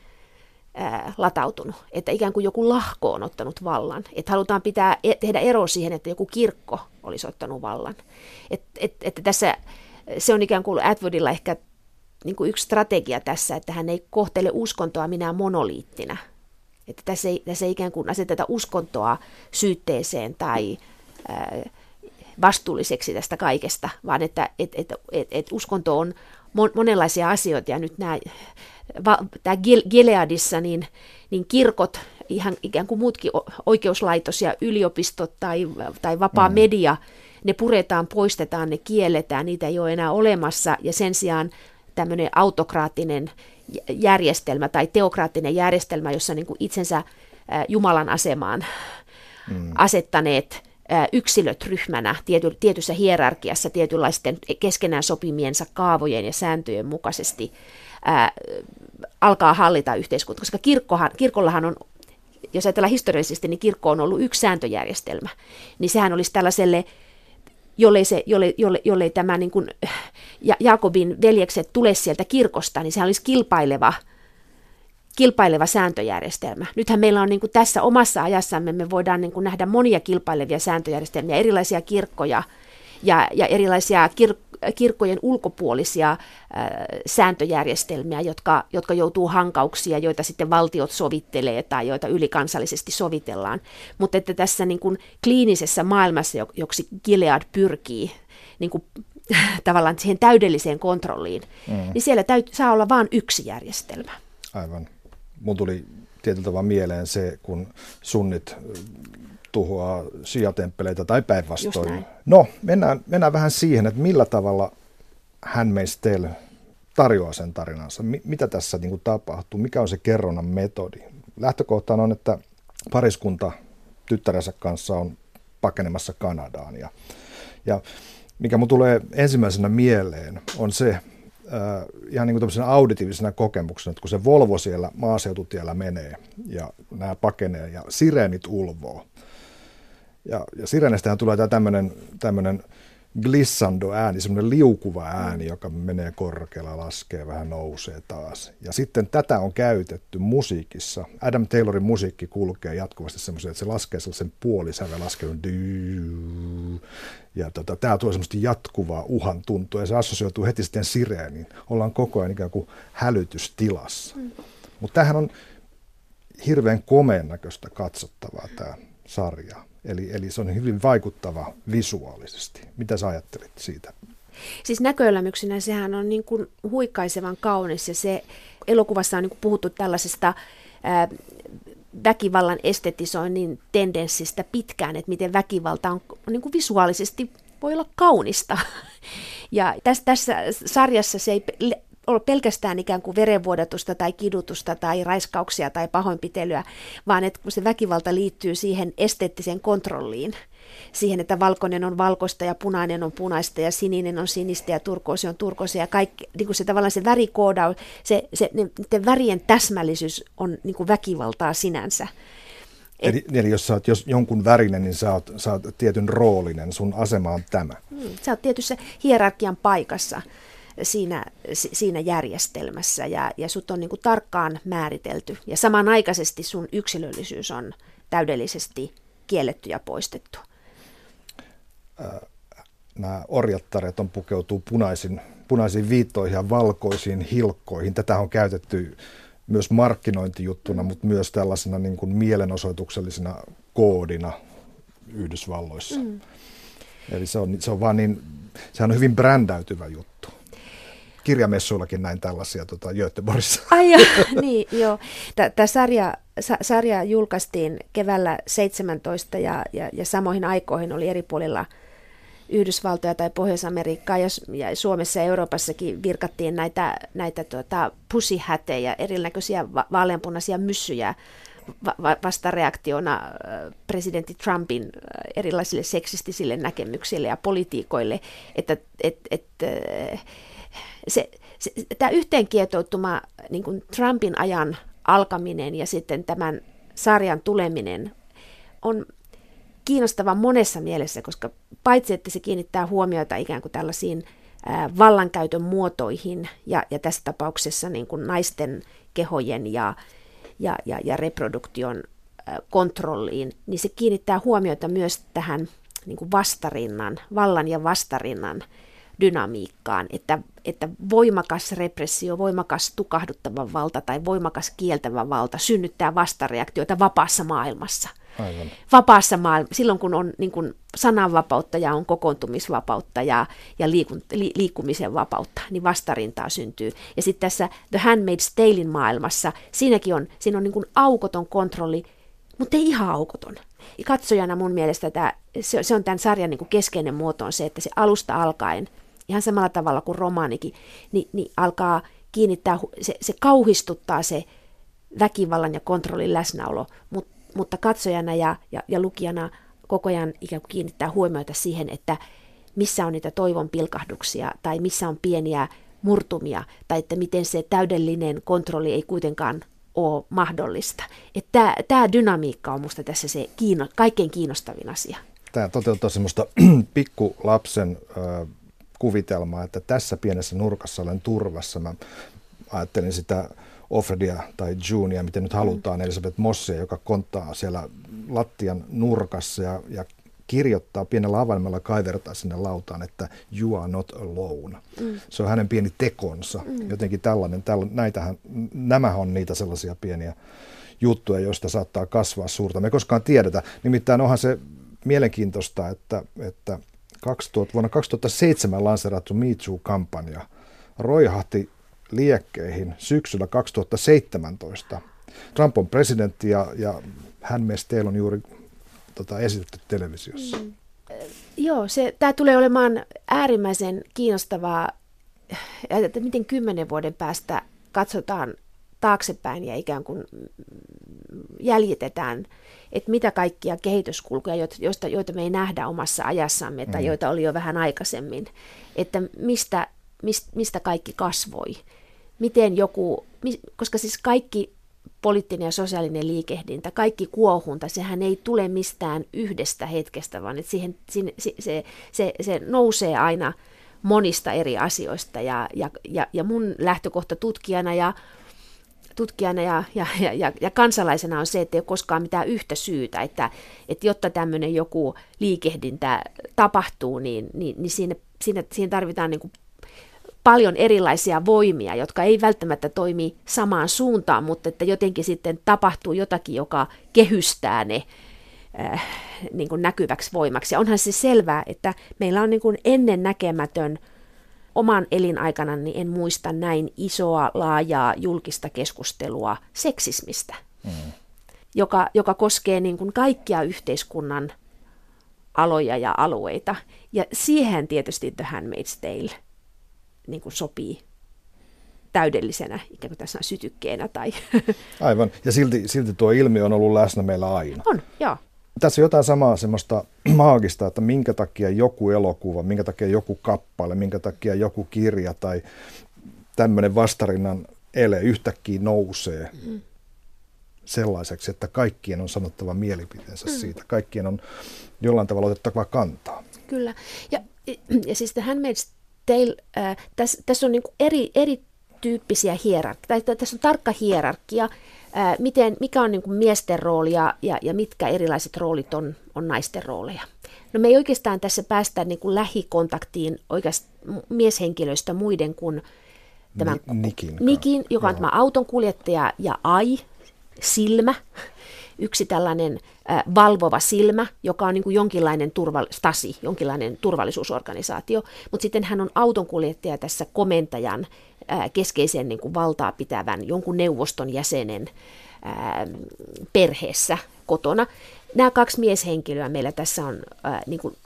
ää, latautunut, että ikään kuin joku lahko on ottanut vallan. Että halutaan pitää, e, tehdä ero siihen, että joku kirkko olisi ottanut vallan. Et, et, että tässä se on ikään kuin Atwoodilla ehkä niin kuin yksi strategia tässä, että hän ei kohtele uskontoa minä monoliittina. Että tässä ei, tässä ei ikään kuin aseteta uskontoa syytteeseen tai ää, vastuulliseksi tästä kaikesta, vaan että et, et, et, et uskonto on monenlaisia asioita ja nyt nämä tämä Gileadissa, niin, niin kirkot, ihan ikään kuin muutkin oikeuslaitos ja yliopistot tai, tai vapaa mm. media, ne puretaan, poistetaan, ne kielletään, niitä ei ole enää olemassa ja sen sijaan tämmöinen autokraattinen järjestelmä tai teokraattinen järjestelmä, jossa niin kuin itsensä Jumalan asemaan mm. asettaneet yksilöt ryhmänä tiety, tietyssä hierarkiassa tietynlaisten keskenään sopimiensa kaavojen ja sääntöjen mukaisesti ää, alkaa hallita yhteiskuntaa, koska kirkkohan, kirkollahan on, jos ajatellaan historiallisesti, niin kirkko on ollut yksi sääntöjärjestelmä, niin sehän olisi tällaiselle jollei, se, jollei, jollei, jollei tämä niin kuin, ja Jaakobin veljekset tule sieltä kirkosta, niin sehän olisi kilpaileva, kilpaileva sääntöjärjestelmä. Nythän meillä on niin kuin tässä omassa ajassamme, me voidaan niin kuin nähdä monia kilpailevia sääntöjärjestelmiä, erilaisia kirkkoja ja, ja erilaisia kirkkoja, kirkkojen ulkopuolisia sääntöjärjestelmiä, jotka, jotka joutuu hankauksia, joita sitten valtiot sovittelee tai joita ylikansallisesti sovitellaan. Mutta että tässä niin kuin kliinisessä maailmassa, joksi Gilead pyrkii niin kuin, (laughs) tavallaan siihen täydelliseen kontrolliin, mm. niin siellä täyt, saa olla vain yksi järjestelmä. Aivan. Mun tuli tietyllä tavalla mieleen se, kun sunnit tuhoaa sijatemppeleitä tai päinvastoin. No, mennään, mennään vähän siihen, että millä tavalla hän meistä tarjoaa sen tarinansa. M- mitä tässä niin kuin, tapahtuu? Mikä on se kerronnan metodi? Lähtökohtaan on, että pariskunta tyttärensä kanssa on pakenemassa Kanadaan. Ja, ja mikä mun tulee ensimmäisenä mieleen, on se, äh, ihan niin kuin auditiivisena kokemuksena, että kun se Volvo siellä maaseututiellä menee ja nämä pakenee ja sireenit ulvoo, ja, ja Sirenestähän tulee tämä tämmöinen, tämmöinen glissando-ääni, semmoinen liukuva ääni, joka menee korkealla, laskee, vähän nousee taas. Ja sitten tätä on käytetty musiikissa. Adam Taylorin musiikki kulkee jatkuvasti semmoisen, että se laskee sellaisen puolisävä laskelun. Ja tota, tämä tuo semmoista jatkuvaa uhan tuntua ja se assosioituu heti sitten sireeniin. Ollaan koko ajan ikään kuin hälytystilassa. Mm. Mutta tämähän on hirveän komeen näköistä katsottavaa tämä sarja. Eli, eli se on hyvin vaikuttava visuaalisesti. Mitä sä ajattelit siitä? Siis näköelämyksenä sehän on niin kuin huikkaisevan kaunis ja se elokuvassa on niin kuin puhuttu tällaisesta ää, väkivallan estetisoinnin tendenssistä pitkään, että miten väkivalta on niin kuin visuaalisesti voi olla kaunista. (laughs) Ja tässä, tässä sarjassa se ei ole pelkästään ikään kuin verenvuodatusta tai kidutusta tai raiskauksia tai pahoinpitelyä, vaan että kun se väkivalta liittyy siihen esteettiseen kontrolliin, siihen, että valkoinen on valkoista ja punainen on punaista ja sininen on sinistä ja turkoosi on turkoosi ja kaikki, niin kuin se tavallaan se värikoodaus, se, se, niiden värien täsmällisyys on niin kuin väkivaltaa sinänsä. Et, eli, eli jos sä oot jos jonkun värinen, niin sä oot, sä oot tietyn roolinen, sun asema on tämä. Mm, sä oot tietyssä hierarkian paikassa siinä, siinä järjestelmässä ja, ja sut on niin kuin tarkkaan määritelty. Ja samanaikaisesti sun yksilöllisyys on täydellisesti kielletty ja poistettu. Nämä orjattaret on pukeutuu punaisin, punaisiin viittoihin ja valkoisiin hilkkoihin. Tätä on käytetty myös markkinointijuttuna, mutta myös tällaisena niin kuin mielenosoituksellisena koodina Yhdysvalloissa. Mm. Eli se on, se on vaan niin, sehän on hyvin brändäytyvä juttu. Kirjamessuillakin näin tällaisia tota, Göteborgissa. (laughs) Ai ja, niin, joo. Tämä sarja, sa, sarja julkaistiin keväällä 17 ja, ja, ja samoihin aikoihin oli eri puolilla – Yhdysvaltoja tai Pohjois-Amerikkaa ja, ja Suomessa ja Euroopassakin virkattiin näitä, näitä tuota, pusihätejä, erinäköisiä va- vaaleanpunaisia myssyjä va- vastareaktiona presidentti Trumpin erilaisille seksistisille näkemyksille ja politiikoille, että et, et, se, se, tämä yhteenkietoutuma niin kuin Trumpin ajan alkaminen ja sitten tämän sarjan tuleminen on kiinnostava monessa mielessä, koska paitsi että se kiinnittää huomiota ikään kuin tällaisiin vallankäytön muotoihin ja, ja tässä tapauksessa niin kuin naisten kehojen ja, ja, ja, ja reproduktion kontrolliin, niin se kiinnittää huomiota myös tähän niin kuin vastarinnan, vallan ja vastarinnan dynamiikkaan, että, että voimakas repressio, voimakas tukahduttava valta tai voimakas kieltävä valta synnyttää vastareaktioita vapaassa maailmassa – Aivan. vapaassa maailmassa, silloin kun on niin kuin sananvapautta ja on kokoontumisvapautta ja, ja liikun, li, liikkumisen vapautta, niin vastarintaa syntyy. Ja sitten tässä The Handmaid's Talein maailmassa, siinäkin on, siinä on niin kuin aukoton kontrolli, mutta ei ihan aukoton. Ja katsojana mun mielestä tämä, se, se on tämän sarjan niin kuin keskeinen muoto on se, että se alusta alkaen, ihan samalla tavalla kuin romaanikin, niin, niin alkaa kiinnittää, se, se kauhistuttaa se väkivallan ja kontrollin läsnäolo, mutta mutta katsojana ja, ja, ja lukijana koko ajan ikään kuin kiinnittää huomiota siihen, että missä on niitä toivon pilkahduksia tai missä on pieniä murtumia tai että miten se täydellinen kontrolli ei kuitenkaan ole mahdollista. Että tämä dynamiikka on minusta tässä se kiinno, kaikkein kiinnostavin asia. Tämä toteuttaa semmoista (clears throat) pikkulapsen äh, kuvitelmaa, että tässä pienessä nurkassa olen turvassa. Mä ajattelin sitä Offredia tai Junia, miten nyt halutaan, mm. Elisabeth Mossia, joka konttaa siellä lattian nurkassa ja, ja kirjoittaa pienellä avaimella kaivertaa sinne lautaan, että you are not alone. Mm. Se on hänen pieni tekonsa. Mm. Jotenkin tällainen, tällä, näitähän, nämä on niitä sellaisia pieniä juttuja, joista saattaa kasvaa suurta. Me ei koskaan tiedetä. Nimittäin onhan se mielenkiintoista, että, että 2000, vuonna 2007 lanseerattu Me Too-kampanja roihahti liekkeihin syksyllä 2017. Trump on presidentti ja, ja hän teillä on juuri tota, esitetty televisiossa. Mm. Joo, se, tämä tulee olemaan äärimmäisen kiinnostavaa, että miten kymmenen vuoden päästä katsotaan taaksepäin ja ikään kuin jäljitetään, että mitä kaikkia kehityskulkuja, joista, joita me ei nähdä omassa ajassamme tai mm. joita oli jo vähän aikaisemmin, että mistä, mistä kaikki kasvoi miten joku, koska siis kaikki poliittinen ja sosiaalinen liikehdintä, kaikki kuohunta, sehän ei tule mistään yhdestä hetkestä, vaan että siihen, se, se, se, se nousee aina monista eri asioista. Ja, ja, ja, ja mun lähtökohta tutkijana ja tutkijana ja, ja, ja, ja kansalaisena on se, että ei ole koskaan mitään yhtä syytä, että, että jotta tämmöinen joku liikehdintä tapahtuu, niin, niin, niin siinä, siinä, siinä tarvitaan niin kuin paljon erilaisia voimia, jotka ei välttämättä toimi samaan suuntaan, mutta että jotenkin sitten tapahtuu jotakin, joka kehystää ne äh, niin kuin näkyväksi voimaksi. Ja onhan se selvää, että meillä on niin kuin ennen näkemätön oman elinaikana, niin en muista näin isoa, laajaa julkista keskustelua seksismistä, mm. joka, joka koskee niin kuin kaikkia yhteiskunnan aloja ja alueita. Ja siihen tietysti The Handmaid's Tale – niin kuin sopii täydellisenä ikään kuin tässä sytykkeenä. Tai Aivan, ja silti, silti tuo ilmiö on ollut läsnä meillä aina. On, joo. Tässä on jotain samaa semmoista (clears throat) maagista, että minkä takia joku elokuva, minkä takia joku kappale, minkä takia joku kirja tai tämmöinen vastarinnan ele yhtäkkiä nousee mm. sellaiseksi, että kaikkien on sanottava mielipiteensä mm. siitä. Kaikkien on jollain tavalla otettava kantaa. Kyllä. Ja, (clears throat) ja siis The Handmaid's Tale, äh, tässä, tässä on niin eri, erityyppisiä hierarkia, tai tässä on tarkka hierarkia, miten, mikä on niin kuin miesten rooli ja, ja, ja mitkä erilaiset roolit on, on naisten rooleja. No me ei oikeastaan tässä päästä niin kuin lähikontaktiin oikeastaan mieshenkilöistä muiden kuin tämän Nikin, Nikin joka on tämä auton kuljettaja ja Ai, silmä, yksi tällainen valvova silmä, joka on niin kuin jonkinlainen turval, stasi, jonkinlainen turvallisuusorganisaatio, mutta sitten hän on autonkuljettaja tässä komentajan keskeisen niin kuin valtaa pitävän jonkun neuvoston jäsenen perheessä kotona. Nämä kaksi mieshenkilöä meillä tässä on niin kuin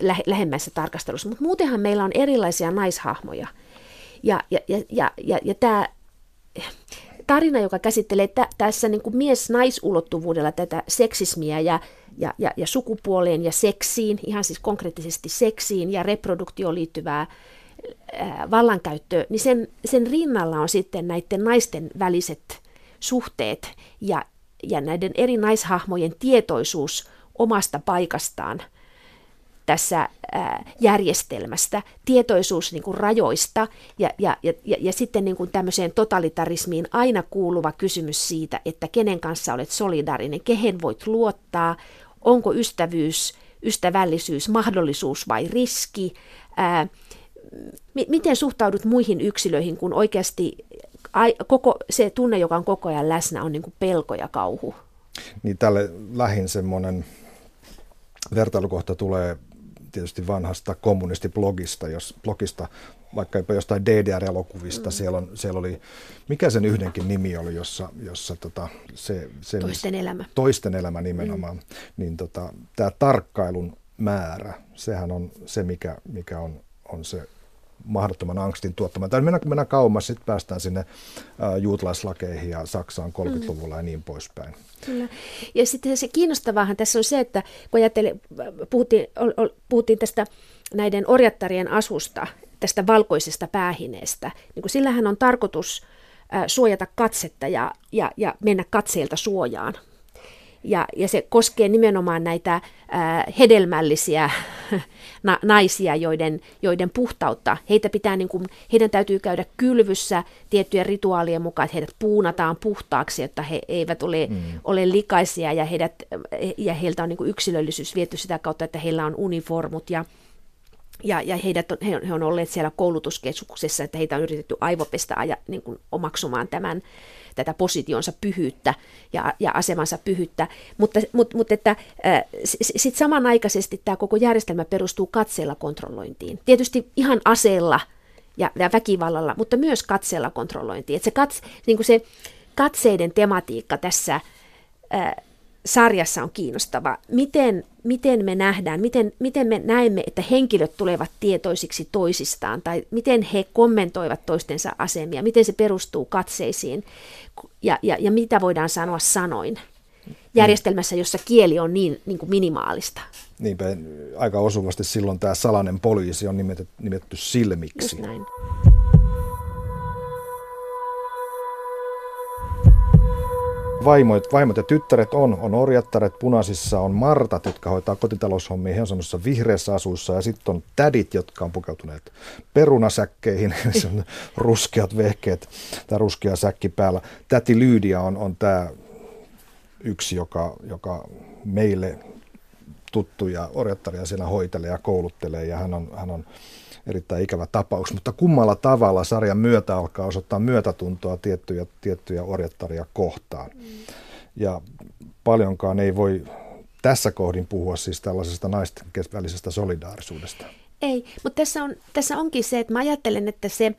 lä- lähemmässä tarkastelussa, mutta muutenhan meillä on erilaisia naishahmoja. Ja, ja, ja, ja, ja, ja tämä tarina, joka käsittelee tä, tässä niin kuin mies-naisulottuvuudella tätä seksismiä ja, ja, ja, ja sukupuoleen ja seksiin, ihan siis konkreettisesti seksiin ja reproduktioon liittyvää ää, vallankäyttöä, niin sen, sen rinnalla on sitten näiden naisten väliset suhteet ja, ja näiden eri naishahmojen tietoisuus omasta paikastaan – tässä järjestelmästä, tietoisuus niin kuin rajoista ja, ja, ja, ja sitten niin kuin tämmöiseen totalitarismiin aina kuuluva kysymys siitä, että kenen kanssa olet solidaarinen, kehen voit luottaa, onko ystävyys, ystävällisyys, mahdollisuus vai riski, ää, m- miten suhtaudut muihin yksilöihin, kun oikeasti ai, koko, se tunne, joka on koko ajan läsnä, on niin kuin pelko ja kauhu. Niin tälle lähin semmoinen vertailukohta tulee tietysti vanhasta kommunistiblogista, jos blogista, vaikka jopa jostain DDR-elokuvista, mm. siellä, on, siellä oli, mikä sen yhdenkin nimi oli, jossa, jossa tota, se, se... Toisten elämä. Toisten elämä nimenomaan. Mm. Niin tota, tämä tarkkailun määrä, sehän on se, mikä, mikä on, on se mahdottoman angstin tuottama. Tai mennään, mennään kauemmas, sitten päästään sinne uh, juutalaislakeihin ja Saksaan 30-luvulla mm. ja niin poispäin. Kyllä. Ja sitten se kiinnostavaahan tässä on se, että kun ajattelee, puhuttiin, puhuttiin tästä näiden orjattarien asusta, tästä valkoisesta päähineestä, niin kun sillähän on tarkoitus suojata katsetta ja, ja, ja mennä katseelta suojaan. Ja, ja se koskee nimenomaan näitä ää, hedelmällisiä (laughs) na, naisia, joiden, joiden puhtautta, heitä pitää niin kuin, heidän täytyy käydä kylvyssä tiettyjen rituaalien mukaan, että heidät puunataan puhtaaksi, jotta he eivät ole, mm. ole likaisia ja, heidät, ja heiltä on niin kuin yksilöllisyys viety sitä kautta, että heillä on uniformut ja, ja, ja heidät on, he, on, he on olleet siellä koulutuskeskuksessa, että heitä on yritetty aivopestä aja, niin kuin omaksumaan tämän tätä positionsa pyhyyttä ja, ja asemansa pyhyyttä, mutta, mutta, mutta että äh, sitten samanaikaisesti tämä koko järjestelmä perustuu katseella kontrollointiin. Tietysti ihan aseella ja, ja väkivallalla, mutta myös katseella kontrollointiin. Että se, kats, niin kuin se katseiden tematiikka tässä äh, sarjassa on kiinnostava. Miten, miten me nähdään, miten, miten me näemme, että henkilöt tulevat tietoisiksi toisistaan, tai miten he kommentoivat toistensa asemia, miten se perustuu katseisiin, ja, ja, ja mitä voidaan sanoa sanoin järjestelmässä, jossa kieli on niin, niin kuin minimaalista. Niinpä, aika osuvasti silloin tämä salainen poliisi on nimetty, nimetty silmiksi. Just näin. Vaimot, vaimot ja tyttäret on, on orjattaret, punaisissa on martat, jotka hoitaa kotitaloushommia, he on semmoisessa vihreässä asuissa ja sitten on tädit, jotka on pukeutuneet perunasäkkeihin, (laughs) ruskeat vehkeet, tämä ruskea säkki päällä. Täti Lyydia on, on tämä yksi, joka, joka meille tuttuja orjattaria siellä hoitelee ja kouluttelee ja hän on, hän on erittäin ikävä tapaus, mutta kummalla tavalla sarjan myötä alkaa osoittaa myötätuntoa tiettyjä, tiettyjä orjattaria kohtaan. Mm. Ja paljonkaan ei voi tässä kohdin puhua siis tällaisesta naisten välisestä solidaarisuudesta. Ei, mutta tässä, on, tässä onkin se, että mä ajattelen, että se,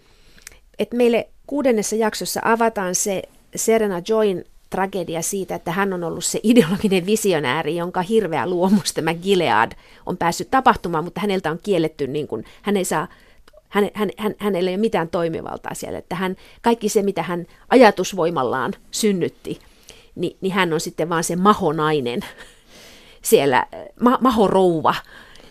että meille kuudennessa jaksossa avataan se Serena Join tragedia siitä, että hän on ollut se ideologinen visionääri, jonka hirveä luomus tämä Gilead on päässyt tapahtumaan, mutta häneltä on kielletty, niin kuin, hän ei saa hän, hän, hän, hänellä ei ole mitään toimivaltaa siellä, että hän, kaikki se, mitä hän ajatusvoimallaan synnytti, niin, niin hän on sitten vaan se mahonainen (laughs) siellä, ma, mahorouva,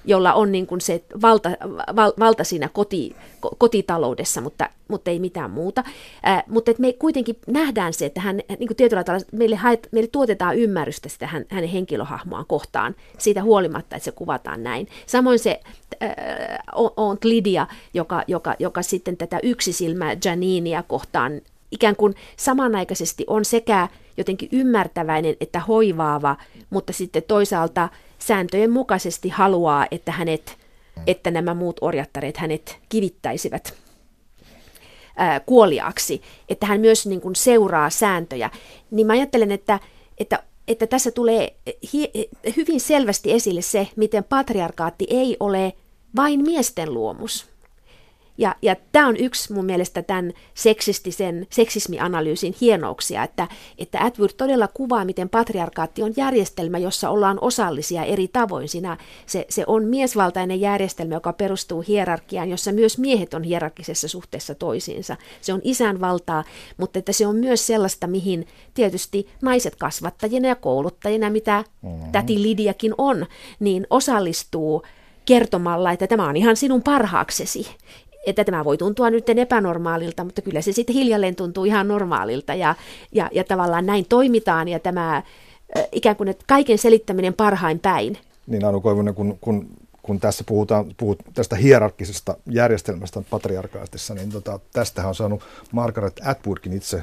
jolla on niin kuin se valta, val, valta siinä koti, kotitaloudessa, mutta, mutta ei mitään muuta. Ää, mutta että me kuitenkin nähdään se, että hän niin kuin tietyllä tavalla, meille, haet, meille tuotetaan ymmärrystä sitä hän, hänen henkilöhahmoaan kohtaan, siitä huolimatta, että se kuvataan näin. Samoin se äh, on Lydia, joka, joka, joka sitten tätä yksisilmää Janinia kohtaan ikään kuin samanaikaisesti on sekä jotenkin ymmärtäväinen että hoivaava, mutta sitten toisaalta sääntöjen mukaisesti haluaa, että hänet, että nämä muut orjattareet hänet kivittäisivät ää, kuoliaaksi, että hän myös niin kuin seuraa sääntöjä, niin mä ajattelen, että, että, että tässä tulee hi- hyvin selvästi esille se, miten patriarkaatti ei ole vain miesten luomus, ja, ja tämä on yksi mun mielestä tämän seksistisen seksismianalyysin hienouksia, että, että Atwood todella kuvaa, miten patriarkaatti on järjestelmä, jossa ollaan osallisia eri tavoin. Siinä se, se on miesvaltainen järjestelmä, joka perustuu hierarkiaan, jossa myös miehet on hierarkisessa suhteessa toisiinsa. Se on isän valtaa, mutta että se on myös sellaista, mihin tietysti naiset kasvattajina ja kouluttajina, mitä mm-hmm. täti Lidiakin on, niin osallistuu kertomalla, että tämä on ihan sinun parhaaksesi että tämä voi tuntua nyt epänormaalilta, mutta kyllä se sitten hiljalleen tuntuu ihan normaalilta ja, ja, ja tavallaan näin toimitaan ja tämä ikään kuin että kaiken selittäminen parhain päin. Niin Anu Koivunen, kun, kun, kun tässä puhutaan puhut tästä hierarkkisesta järjestelmästä patriarkaatissa, niin tota, tästähän on saanut Margaret Atwoodkin itse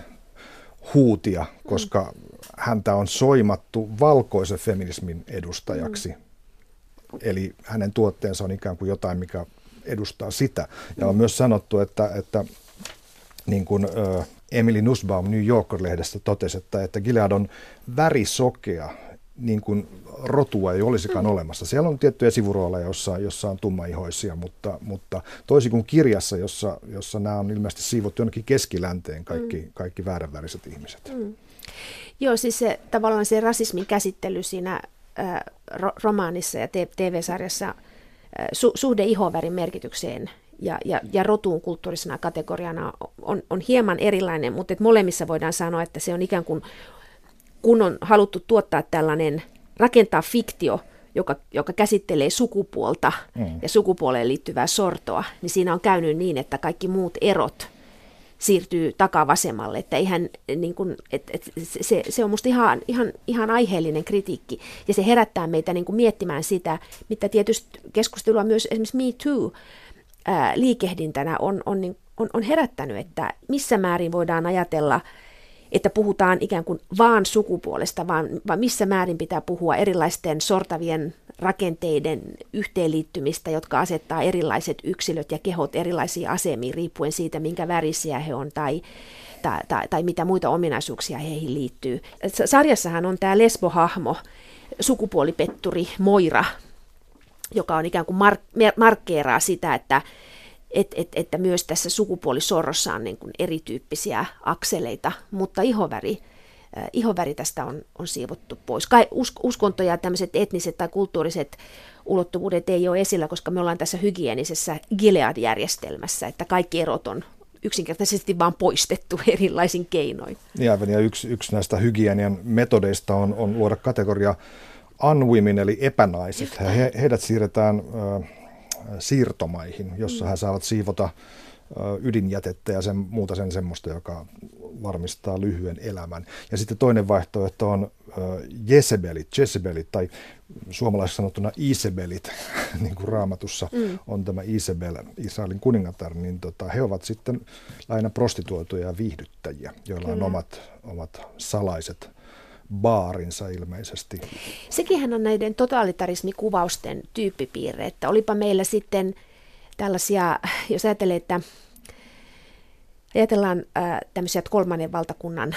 huutia, koska mm. häntä on soimattu valkoisen feminismin edustajaksi. Mm. Eli hänen tuotteensa on ikään kuin jotain, mikä edustaa sitä. Ja on myös sanottu, että, että niin kuin Emily Nussbaum New Yorker-lehdestä totesi, että, että Gilead on värisokea, niin kuin rotua ei olisikaan mm. olemassa. Siellä on tiettyjä sivurooleja, jossa, jossa on tummaihoisia, mutta, mutta toisin kuin kirjassa, jossa, jossa nämä on ilmeisesti siivottu jonnekin keskilänteen kaikki, mm. kaikki vääränväriset ihmiset. Mm. Joo, siis se, tavallaan se rasismin käsittely siinä romaanissa ja TV-sarjassa su, suhde ihovärin merkitykseen ja, ja, ja rotuun kulttuurisena kategoriana on, on hieman erilainen, mutta et molemmissa voidaan sanoa, että se on ikään kuin, kun on haluttu tuottaa tällainen, rakentaa fiktio, joka, joka käsittelee sukupuolta mm. ja sukupuoleen liittyvää sortoa, niin siinä on käynyt niin, että kaikki muut erot siirtyy takavasemmalle. Että eihän, niin kuin, et, et, se, se on minusta ihan, ihan, ihan aiheellinen kritiikki. Ja se herättää meitä niin kuin miettimään sitä, mitä tietysti keskustelua myös esimerkiksi Me Too ää, liikehdintänä on, on, niin, on, on herättänyt, että missä määrin voidaan ajatella, että puhutaan ikään kuin vaan sukupuolesta, vaan, vaan missä määrin pitää puhua erilaisten sortavien rakenteiden yhteenliittymistä, jotka asettaa erilaiset yksilöt ja kehot erilaisiin asemiin riippuen siitä, minkä värisiä he on tai, tai, tai, tai mitä muita ominaisuuksia heihin liittyy. Sarjassahan on tämä lesbohahmo, sukupuolipetturi Moira, joka on ikään kuin mark- markkeeraa sitä, että et, et, että myös tässä sukupuolisorrossa on niin kuin erityyppisiä akseleita, mutta ihoväri Äh, ihoväri tästä on, on siivottu pois. Kai uskonto ja tämmöiset etniset tai kulttuuriset ulottuvuudet ei ole esillä, koska me ollaan tässä hygienisessä Gilead-järjestelmässä, että kaikki erot on yksinkertaisesti vaan poistettu (laughs) erilaisin keinoin. Niin aivan, ja yksi, yksi näistä hygienian metodeista on, on luoda kategoria unwomen, eli epänaiset. He, heidät siirretään ö, siirtomaihin, jossa mm. he saavat siivota ydinjätettä ja sen, muuta sen semmoista, joka varmistaa lyhyen elämän. Ja sitten toinen vaihtoehto on Jesebelit, Jesebelit tai suomalaisessa sanottuna Isebelit, (laughs) niin kuin raamatussa mm. on tämä Isabel, Israelin kuningatar, niin tota, he ovat sitten lähinnä prostituoituja ja viihdyttäjiä, joilla Kyllä. on omat, omat salaiset baarinsa ilmeisesti. Sekinhän on näiden totalitarismikuvausten tyyppipiirre, että olipa meillä sitten tällaisia, jos ajattelee, että ajatellaan äh, tämmöisiä kolmannen valtakunnan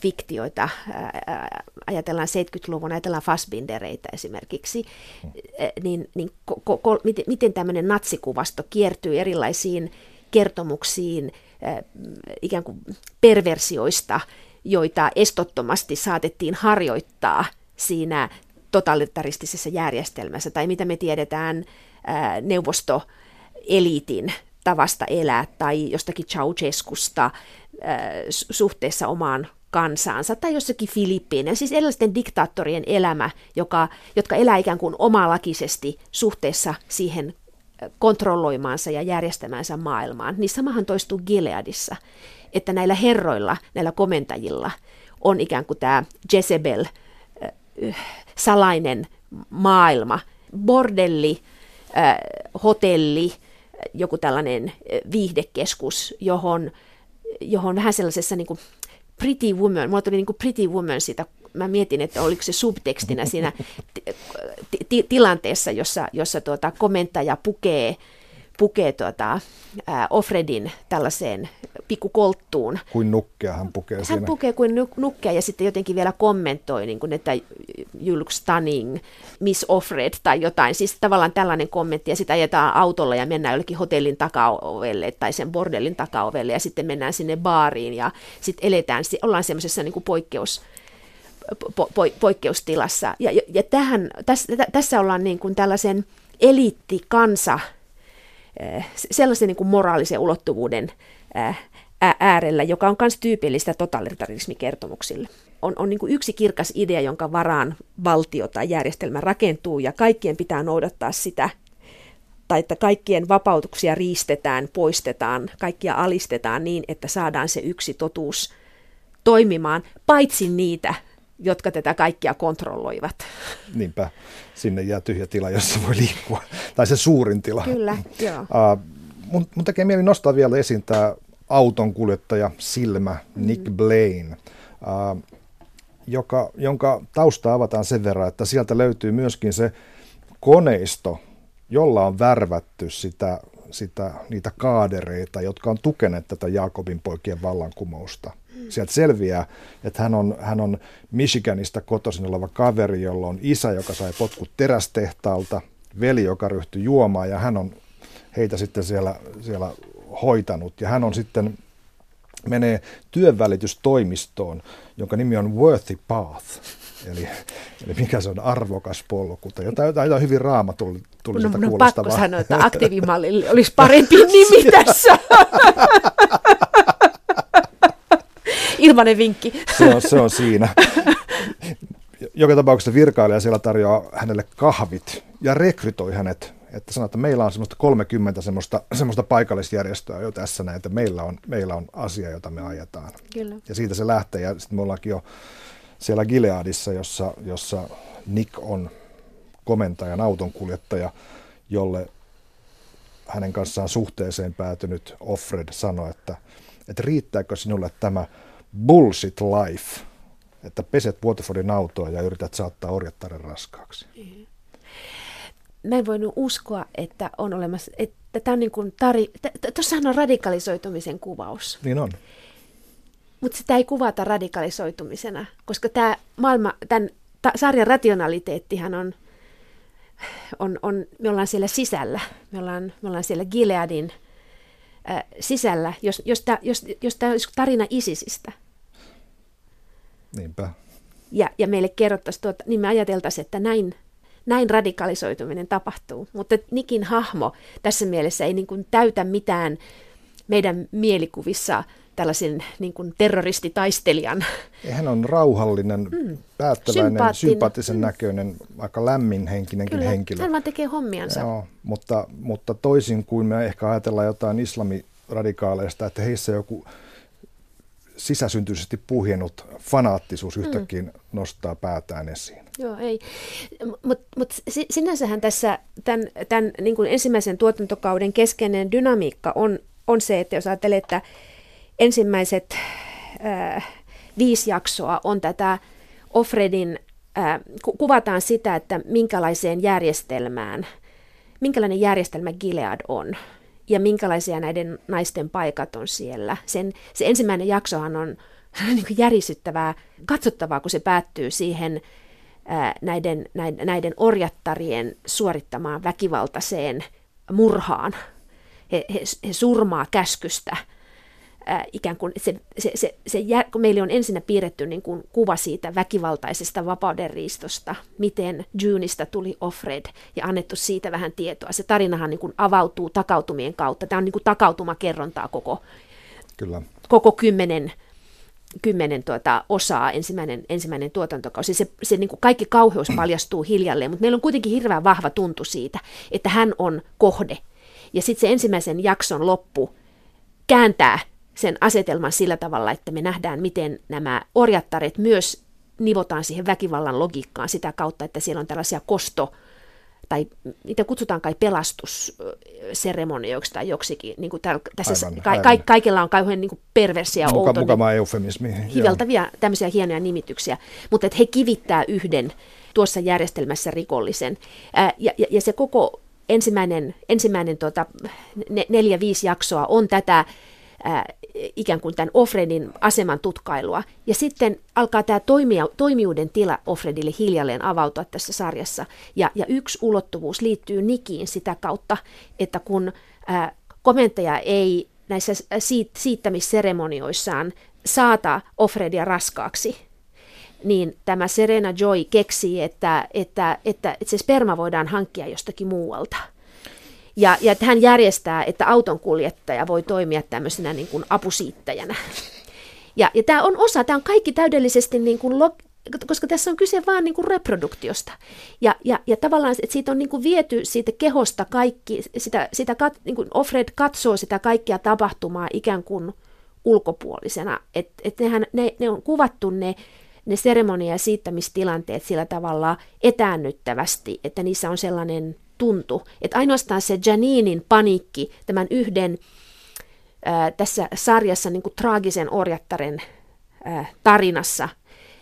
fiktioita, äh, ajatellaan 70-luvun, ajatellaan Fassbindereitä esimerkiksi, äh, niin, niin ko, ko, miten, miten tämmöinen natsikuvasto kiertyy erilaisiin kertomuksiin äh, ikään kuin perversioista, joita estottomasti saatettiin harjoittaa siinä totalitaristisessa järjestelmässä, tai mitä me tiedetään äh, neuvostoeliitin tavasta elää tai jostakin Ceausescusta äh, suhteessa omaan kansaansa tai jossakin Filippiineen, siis erilaisten diktaattorien elämä, joka, jotka elää ikään kuin omalakisesti suhteessa siihen kontrolloimaansa ja järjestämäänsä maailmaan, niin samahan toistuu Gileadissa, että näillä herroilla, näillä komentajilla on ikään kuin tämä Jezebel, salainen maailma, bordelli, hotelli, joku tällainen viihdekeskus, johon, johon vähän sellaisessa niin kuin Pretty Woman, mulla tuli niin kuin Pretty Woman siitä, mä mietin, että oliko se subtekstinä siinä t- t- tilanteessa, jossa, jossa tuota, komentaja pukee pukee tuota, ää, Offredin tällaiseen pikkukolttuun. Kuin nukkea hän pukee hän siinä. Pukee kuin nukkea ja sitten jotenkin vielä kommentoi, niin kuin, että you look stunning, Miss Offred tai jotain. Siis tavallaan tällainen kommentti ja sitten ajetaan autolla ja mennään jollekin hotellin takaovelle tai sen bordellin takaovelle ja sitten mennään sinne baariin ja sitten eletään, ollaan semmoisessa niin poikkeus, po, po, poikkeustilassa. Ja, ja, ja tähän, tässä, tässä ollaan niin kuin tällaisen eliittikansa sellaisen niin kuin moraalisen ulottuvuuden eh, äärellä, joka on myös tyypillistä totalitarismikertomuksille. On, on niin yksi kirkas idea, jonka varaan valtio tai järjestelmä rakentuu, ja kaikkien pitää noudattaa sitä, tai että kaikkien vapautuksia riistetään, poistetaan, kaikkia alistetaan niin, että saadaan se yksi totuus toimimaan, paitsi niitä, jotka tätä kaikkia kontrolloivat. Niinpä, sinne jää tyhjä tila, jossa voi liikkua, tai se suurin tila. Kyllä, joo. Uh, mun, mun tekee mieli nostaa vielä esiin tämä auton kuljettaja Silmä Nick mm. Blaine, uh, joka, jonka tausta avataan sen verran, että sieltä löytyy myöskin se koneisto, jolla on värvätty sitä, sitä, niitä kaadereita, jotka on tukeneet tätä Jaakobin poikien vallankumousta – Sieltä selviää, että hän on, hän on Michiganista kotoisin oleva kaveri, jolla on isä, joka sai potkut terästehtaalta, veli, joka ryhtyi juomaan ja hän on heitä sitten siellä, siellä hoitanut. Ja hän on sitten menee työnvälitystoimistoon, jonka nimi on Worthy Path. Eli, eli mikä se on arvokas polku. Tai jotain, jotain hyvin tuli no, no, pakko sanoa, että aktiivimallille olisi parempi nimi (laughs) tässä. (laughs) Ilmanen vinkki. Se on, se on siinä. (laughs) Joka tapauksessa virkailija siellä tarjoaa hänelle kahvit ja rekrytoi hänet että sanoo, että meillä on semmoista 30 semmoista, semmoista paikallisjärjestöä jo tässä näin, että meillä on, meillä on asia, jota me ajetaan. Kyllä. Ja siitä se lähtee, ja sitten me ollaankin jo siellä Gileadissa, jossa, jossa Nick on komentajan autonkuljettaja, jolle hänen kanssaan suhteeseen päätynyt Offred sanoi, että, että riittääkö sinulle tämä bullshit life, että peset Waterfordin autoa ja yrität saattaa orjattaren raskaaksi. Mä en voinut uskoa, että on olemassa, että tämä on niin kuin tari, tuossahan on radikalisoitumisen kuvaus. Niin on. Mutta sitä ei kuvata radikalisoitumisena, koska tämä maailma, tämän ta- sarjan rationaliteettihan on, on, on, me ollaan siellä sisällä, me ollaan, me ollaan siellä Gileadin äh, sisällä, jos, jos tämä jos, jos olisi tarina Isisistä, Niinpä. Ja, ja meille kerrottaisiin, tuota, niin me ajateltaisiin, että näin, näin radikalisoituminen tapahtuu. Mutta Nikin hahmo tässä mielessä ei niin kuin täytä mitään meidän mielikuvissa tällaisen niin kuin terroristitaistelijan. Hän on rauhallinen, mm. päättäväinen, sympaattisen mm. näköinen, aika lämminhenkinenkin Kyllä, henkilö. Hän vaan tekee hommiansa. Joo, mutta, mutta toisin kuin me ehkä ajatellaan jotain islamiradikaaleista, että heissä joku sisäsyntyisesti puhjennut fanaattisuus mm. yhtäkkiä mm. nostaa päätään esiin. Joo, ei. Mutta mut sinänsähän tässä tämän, tämän niin kuin ensimmäisen tuotantokauden keskeinen dynamiikka on, on se, että jos ajattelee, että ensimmäiset äh, viisi jaksoa on tätä Offredin, äh, ku, kuvataan sitä, että minkälaiseen järjestelmään, minkälainen järjestelmä Gilead on ja minkälaisia näiden naisten paikat on siellä. Sen, se ensimmäinen jaksohan on (laughs) niin kuin järisyttävää, katsottavaa, kun se päättyy siihen ää, näiden, näiden, näiden orjattarien suorittamaan väkivaltaiseen murhaan. He, he, he surmaa käskystä äh, ikään kuin se, se, se, se, kun meille on ensinnä piirretty niin kuin kuva siitä väkivaltaisesta vapaudenriistosta, miten Juneista tuli Offred ja annettu siitä vähän tietoa. Se tarinahan niin kuin avautuu takautumien kautta. Tämä on niin kuin takautumakerrontaa koko, Kyllä. koko kymmenen kymmenen tuota osaa ensimmäinen, ensimmäinen tuotantokausi. Se, se niin kuin kaikki kauheus paljastuu hiljalleen, mutta meillä on kuitenkin hirveän vahva tuntu siitä, että hän on kohde. Ja sitten se ensimmäisen jakson loppu kääntää sen asetelman sillä tavalla, että me nähdään, miten nämä orjattaret myös nivotaan siihen väkivallan logiikkaan sitä kautta, että siellä on tällaisia kosto- tai niitä kutsutaan kai pelastusseremonioiksi tai joksikin. Niin kuin täällä, tässä aivan, ka- aivan. Ka- kaikilla on kauhean niin perversia, Muka, outo. Mukava eufemismi. Hiveltäviä tämmöisiä hienoja nimityksiä. Mutta että he kivittää yhden tuossa järjestelmässä rikollisen. Ää, ja, ja, ja se koko ensimmäinen, ensimmäinen tota, neljä, viisi jaksoa on tätä ää, ikään kuin tämän Offredin aseman tutkailua. Ja sitten alkaa tämä toimia, toimijuuden tila Offredille hiljalleen avautua tässä sarjassa. Ja, ja yksi ulottuvuus liittyy Nikiin sitä kautta, että kun ää, komentaja ei näissä siit, siittämisseremonioissaan saata Offredia raskaaksi, niin tämä Serena Joy keksii, että, että, että, että se sperma voidaan hankkia jostakin muualta – ja, ja hän järjestää, että autonkuljettaja voi toimia tämmöisenä niin kuin apusiittäjänä. Ja, ja tämä on osa, tämä on kaikki täydellisesti, niin kuin log, koska tässä on kyse vaan niin reproduktiosta. Ja, ja, ja tavallaan, että siitä on niin kuin viety siitä kehosta kaikki, sitä, sitä kat, niin kuin Offred katsoo sitä kaikkia tapahtumaa ikään kuin ulkopuolisena. Että et nehän, ne, ne on kuvattu ne, ne seremonia- ja siittämistilanteet sillä tavalla etäännyttävästi, että niissä on sellainen tuntu. Että ainoastaan se Janinin paniikki tämän yhden ää, tässä sarjassa niin kuin traagisen orjattaren ää, tarinassa,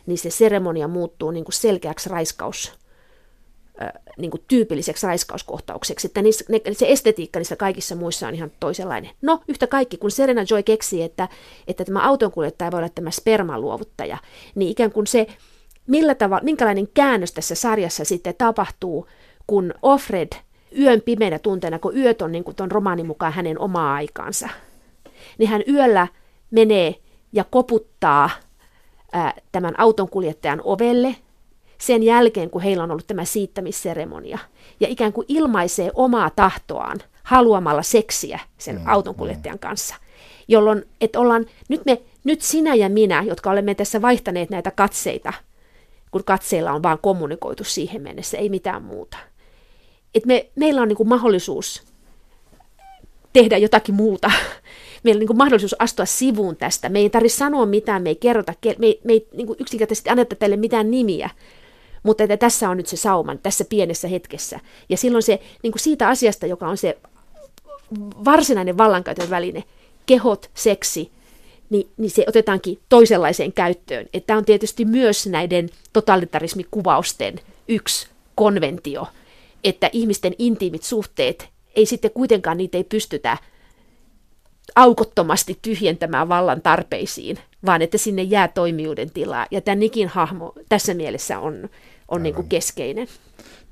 niin se seremonia muuttuu niin kuin selkeäksi raiskaus, ää, niin kuin tyypilliseksi raiskauskohtaukseksi. Että niissä, ne, se estetiikka niissä kaikissa muissa on ihan toisenlainen. No, yhtä kaikki, kun Serena Joy keksi, että, että tämä autonkuljettaja voi olla tämä spermaluovuttaja, niin ikään kuin se, millä tavalla, minkälainen käännös tässä sarjassa sitten tapahtuu, kun Offred yön pimeänä tunteena, kun yöt on niin kuin tuon romaanin mukaan hänen omaa aikaansa, niin hän yöllä menee ja koputtaa ää, tämän auton kuljettajan ovelle sen jälkeen, kun heillä on ollut tämä siittämisseremonia, ja ikään kuin ilmaisee omaa tahtoaan haluamalla seksiä sen mm, autonkuljettajan mm. kanssa, jolloin, että ollaan, nyt, me, nyt sinä ja minä, jotka olemme tässä vaihtaneet näitä katseita, kun katseilla on vaan kommunikoitu siihen mennessä, ei mitään muuta – että me, meillä on niin kuin mahdollisuus tehdä jotakin muuta. (laughs) Meillä on niin kuin mahdollisuus astua sivuun tästä. Me ei tarvitse sanoa mitään, me ei kerrota, me ei, me ei niin kuin yksinkertaisesti anneta teille mitään nimiä. Mutta että tässä on nyt se sauman, tässä pienessä hetkessä. Ja silloin se niin kuin siitä asiasta, joka on se varsinainen vallankäytön väline, kehot, seksi, niin, niin se otetaankin toisenlaiseen käyttöön. Tämä on tietysti myös näiden totalitarismikuvausten yksi konventio, että ihmisten intiimit suhteet, ei sitten kuitenkaan niitä ei pystytä aukottomasti tyhjentämään vallan tarpeisiin, vaan että sinne jää toimijuuden tilaa. Ja tämä Nikin hahmo tässä mielessä on, on niin kuin keskeinen.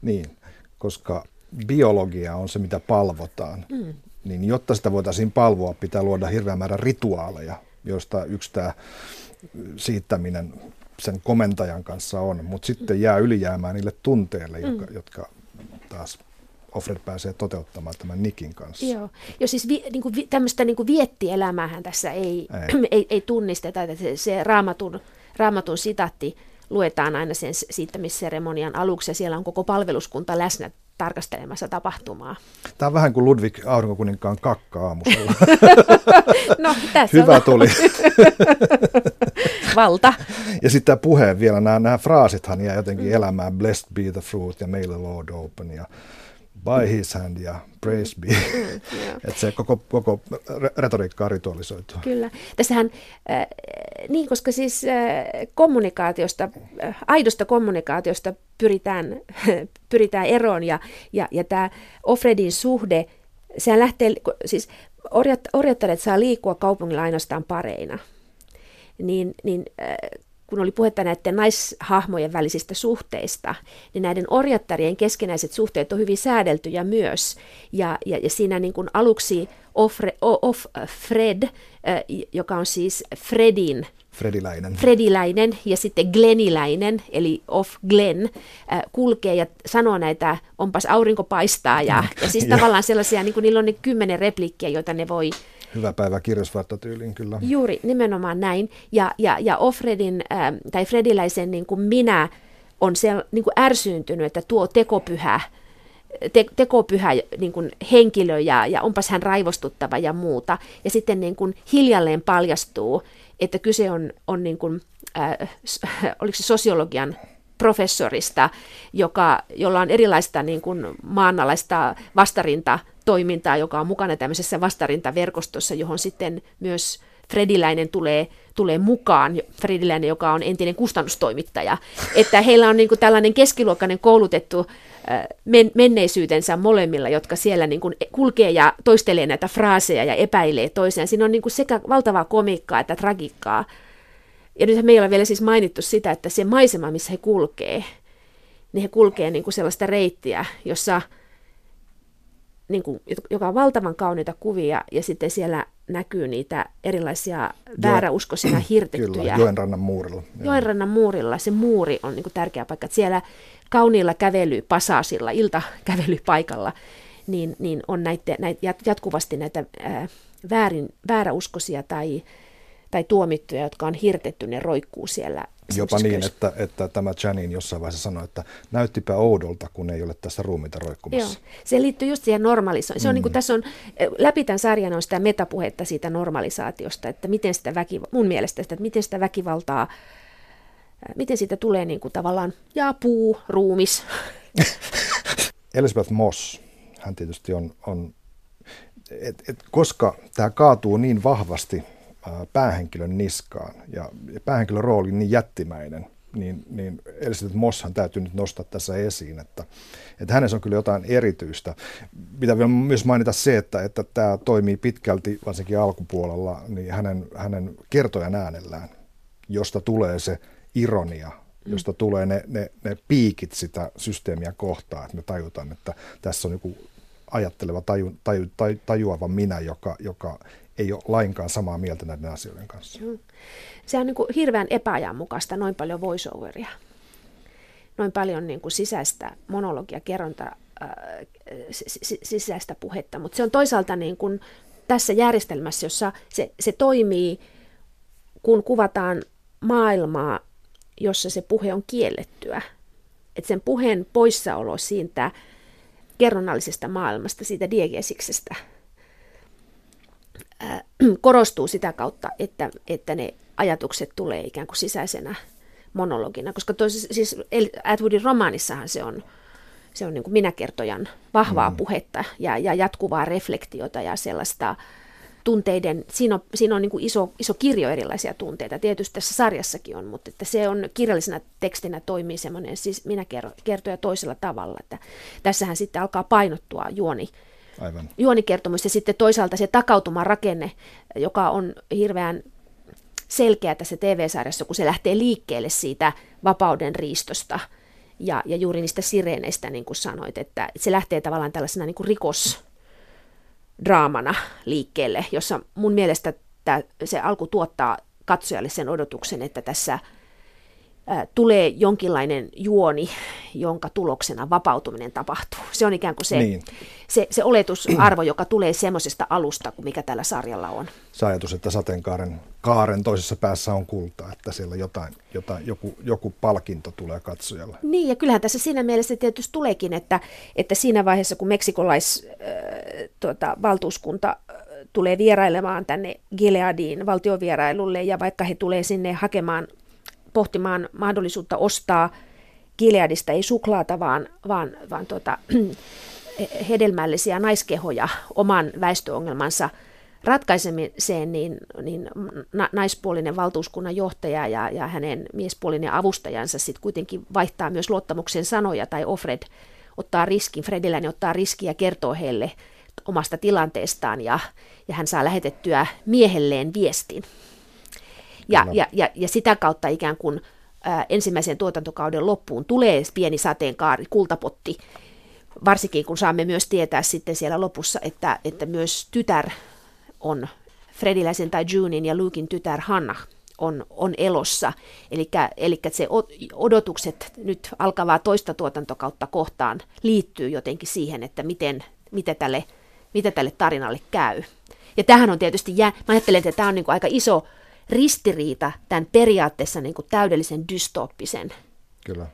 Niin, koska biologia on se, mitä palvotaan. Mm. Niin jotta sitä voitaisiin palvoa, pitää luoda hirveän määrä rituaaleja, joista yksi tämä siittäminen sen komentajan kanssa on, mutta sitten jää ylijäämään niille tunteille, mm. jotka, jotka taas Offred pääsee toteuttamaan tämän Nikin kanssa. Joo, jo siis vi, niin kuin, tämmöistä niin kuin viettielämäähän tässä ei, ei. (clears throat) ei, ei tunnisteta, että se, se raamatun, raamatun sitaatti luetaan aina sen siittämisseremonian aluksi ja siellä on koko palveluskunta läsnä tarkastelemassa tapahtumaa. Tämä on vähän kuin Ludwig Aurinkokuninkaan kakka aamusella. (laughs) no, tässä Hyvä on. tuli. (laughs) Valta. Ja sitten tämä puhe vielä, nämä, nämä fraasithan jää jotenkin elämään. Blessed be the fruit ja may the Lord open ja by his hand ja praise be. Mm, (laughs) että se koko, koko retoriikka on ritualisoitu. Kyllä. Tässähän, äh, niin koska siis äh, kommunikaatiosta, äh, aidosta kommunikaatiosta pyritään, (laughs) pyritään eroon ja, ja, ja tämä Offredin suhde, sehän lähtee, siis orjat, orjattaret saa liikkua kaupungilla ainoastaan pareina. Niin, niin äh, kun oli puhetta näiden naishahmojen välisistä suhteista, niin näiden orjattarien keskenäiset suhteet on hyvin säädeltyjä myös. Ja, ja, ja siinä niin kuin aluksi Offre, Off Fred, joka on siis Fredin Frediläinen. Frediläinen ja sitten Gleniläinen, eli Off Glen, kulkee ja sanoo näitä, onpas aurinko paistaa, ja, (laughs) ja siis tavallaan sellaisia, niin kuin niillä on ne kymmenen replikkiä, joita ne voi Hyvä päivä tyyliin kyllä. Juuri, nimenomaan näin. Ja, ja, ja Offredin, äh, tai Frediläisen niin kuin minä on siellä niin kuin ärsyyntynyt, että tuo tekopyhä, te, tekopyhä niin kuin henkilö ja, ja onpas hän raivostuttava ja muuta. Ja sitten niin kuin hiljalleen paljastuu, että kyse on, on niin kuin, äh, (laughs) oliko se sosiologian professorista, joka, jolla on erilaista niin kuin maanalaista vastarintatoimintaa, joka on mukana tämmöisessä vastarintaverkostossa, johon sitten myös Frediläinen tulee, tulee mukaan, Frediläinen, joka on entinen kustannustoimittaja, että heillä on niin kuin tällainen keskiluokkainen koulutettu men- menneisyytensä molemmilla, jotka siellä niin kuin kulkee ja toistelee näitä fraaseja ja epäilee toisiaan. Siinä on niin kuin sekä valtavaa komiikkaa että tragiikkaa. Ja nyt me ei ole vielä siis mainittu sitä, että se maisema, missä he kulkee, niin he kulkee niin kuin sellaista reittiä, jossa, niin kuin, joka on valtavan kauniita kuvia, ja sitten siellä näkyy niitä erilaisia vääräuskoisina (clears throat) hirtettyjä. Kyllä, Joenrannan muurilla. Joenrannan muurilla. Se muuri on niin kuin tärkeä paikka. Että siellä kauniilla kävelypasaasilla, iltakävelypaikalla, niin, niin on näitä, näitä, jatkuvasti näitä ää, väärin, vääräuskoisia tai tai tuomittuja, jotka on hirtetty, ne roikkuu siellä. Jopa niin, että, että tämä Janin jossain vaiheessa sanoi, että näyttipä oudolta, kun ei ole tässä ruumiita roikkumassa. Joo. Se liittyy just siihen normalisointiin. Se on mm. niin kuin, tässä on, eh, läpi tämän sarjan on sitä metapuhetta siitä normalisaatiosta, että miten sitä väkiva- mun mielestä sitä, että miten sitä väkivaltaa, eh, miten siitä tulee niin kuin tavallaan puu, ruumis. (laughs) Elizabeth Moss, hän tietysti on, on et, et, koska tämä kaatuu niin vahvasti päähenkilön niskaan ja päähenkilön rooli niin jättimäinen, niin, niin Elizabeth Mosshan täytyy nyt nostaa tässä esiin, että, että hänessä on kyllä jotain erityistä. Pitää vielä myös mainita se, että, että tämä toimii pitkälti, varsinkin alkupuolella, niin hänen, hänen kertojan äänellään, josta tulee se ironia, josta tulee ne, ne, ne piikit sitä systeemiä kohtaan, että me tajutaan, että tässä on joku ajatteleva, taju, taju, taju, tajuava minä, joka, joka ei ole lainkaan samaa mieltä näiden asioiden kanssa. Se on niin kuin hirveän epäajanmukaista, noin paljon voiceoveria, noin paljon niin kuin sisäistä monologia, kerronta, äh, sisäistä puhetta, mutta se on toisaalta niin kuin tässä järjestelmässä, jossa se, se toimii, kun kuvataan maailmaa, jossa se puhe on kiellettyä. Että sen puheen poissaolo siitä kerronnallisesta maailmasta, siitä diegesiksestä – (clears throat) korostuu sitä kautta, että, että ne ajatukset tulee ikään kuin sisäisenä monologina, koska tois, siis Atwoodin romaanissahan se on, se on niin kuin minäkertojan vahvaa mm. puhetta ja, ja jatkuvaa reflektiota ja sellaista tunteiden, siinä on, siinä on niin kuin iso, iso kirjo erilaisia tunteita, tietysti tässä sarjassakin on, mutta että se on kirjallisena tekstinä toimii semmoinen siis minäkertoja toisella tavalla, että tässähän sitten alkaa painottua juoni, Aivan. juonikertomus ja sitten toisaalta se takautuma rakenne, joka on hirveän selkeä tässä TV-sarjassa, kun se lähtee liikkeelle siitä vapauden riistosta ja, ja juuri niistä sireeneistä, niin kuin sanoit, että se lähtee tavallaan tällaisena niin kuin rikosdraamana liikkeelle, jossa mun mielestä tämä, se alku tuottaa katsojalle sen odotuksen, että tässä – tulee jonkinlainen juoni, jonka tuloksena vapautuminen tapahtuu. Se on ikään kuin se, niin. se, se oletusarvo, joka tulee semmoisesta alusta kuin mikä tällä sarjalla on. Se ajatus, että sateenkaaren kaaren toisessa päässä on kulta, että siellä jotain, jotain, joku, joku palkinto tulee katsojalle. Niin, ja kyllähän tässä siinä mielessä tietysti tuleekin, että, että siinä vaiheessa, kun meksikolais äh, tuota, valtuuskunta tulee vierailemaan tänne Gileadiin valtiovierailulle, ja vaikka he tulee sinne hakemaan pohtimaan mahdollisuutta ostaa Gileadista ei suklaata, vaan, vaan, vaan tuota, (clears throat) hedelmällisiä naiskehoja oman väestöongelmansa ratkaisemiseen, niin, niin na, naispuolinen valtuuskunnan johtaja ja, ja hänen miespuolinen avustajansa sitten kuitenkin vaihtaa myös luottamuksen sanoja, tai Ofred ottaa riskin, Frediläni ottaa riskiä ja kertoo heille omasta tilanteestaan, ja, ja hän saa lähetettyä miehelleen viestin. Ja, ja, ja, ja sitä kautta ikään kuin ää, ensimmäisen tuotantokauden loppuun tulee pieni sateenkaari, kultapotti, varsinkin kun saamme myös tietää sitten siellä lopussa, että, että myös tytär on Frediläisen tai Junin ja Lukin tytär Hanna on, on elossa. Eli se odotukset nyt alkavaa toista tuotantokautta kohtaan liittyy jotenkin siihen, että miten, mitä, tälle, mitä tälle tarinalle käy. Ja tämähän on tietysti, jää, mä ajattelen, että tämä on niin kuin aika iso ristiriita tämän periaatteessa niin kuin täydellisen dystooppisen Kyllä.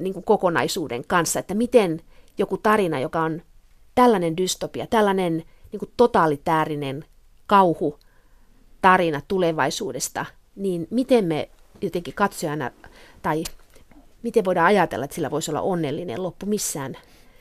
Niin kuin kokonaisuuden kanssa, että miten joku tarina, joka on tällainen dystopia, tällainen niin kuin totaalitäärinen kauhu, tarina tulevaisuudesta, niin miten me jotenkin katsojana, tai miten voidaan ajatella, että sillä voisi olla onnellinen loppu missään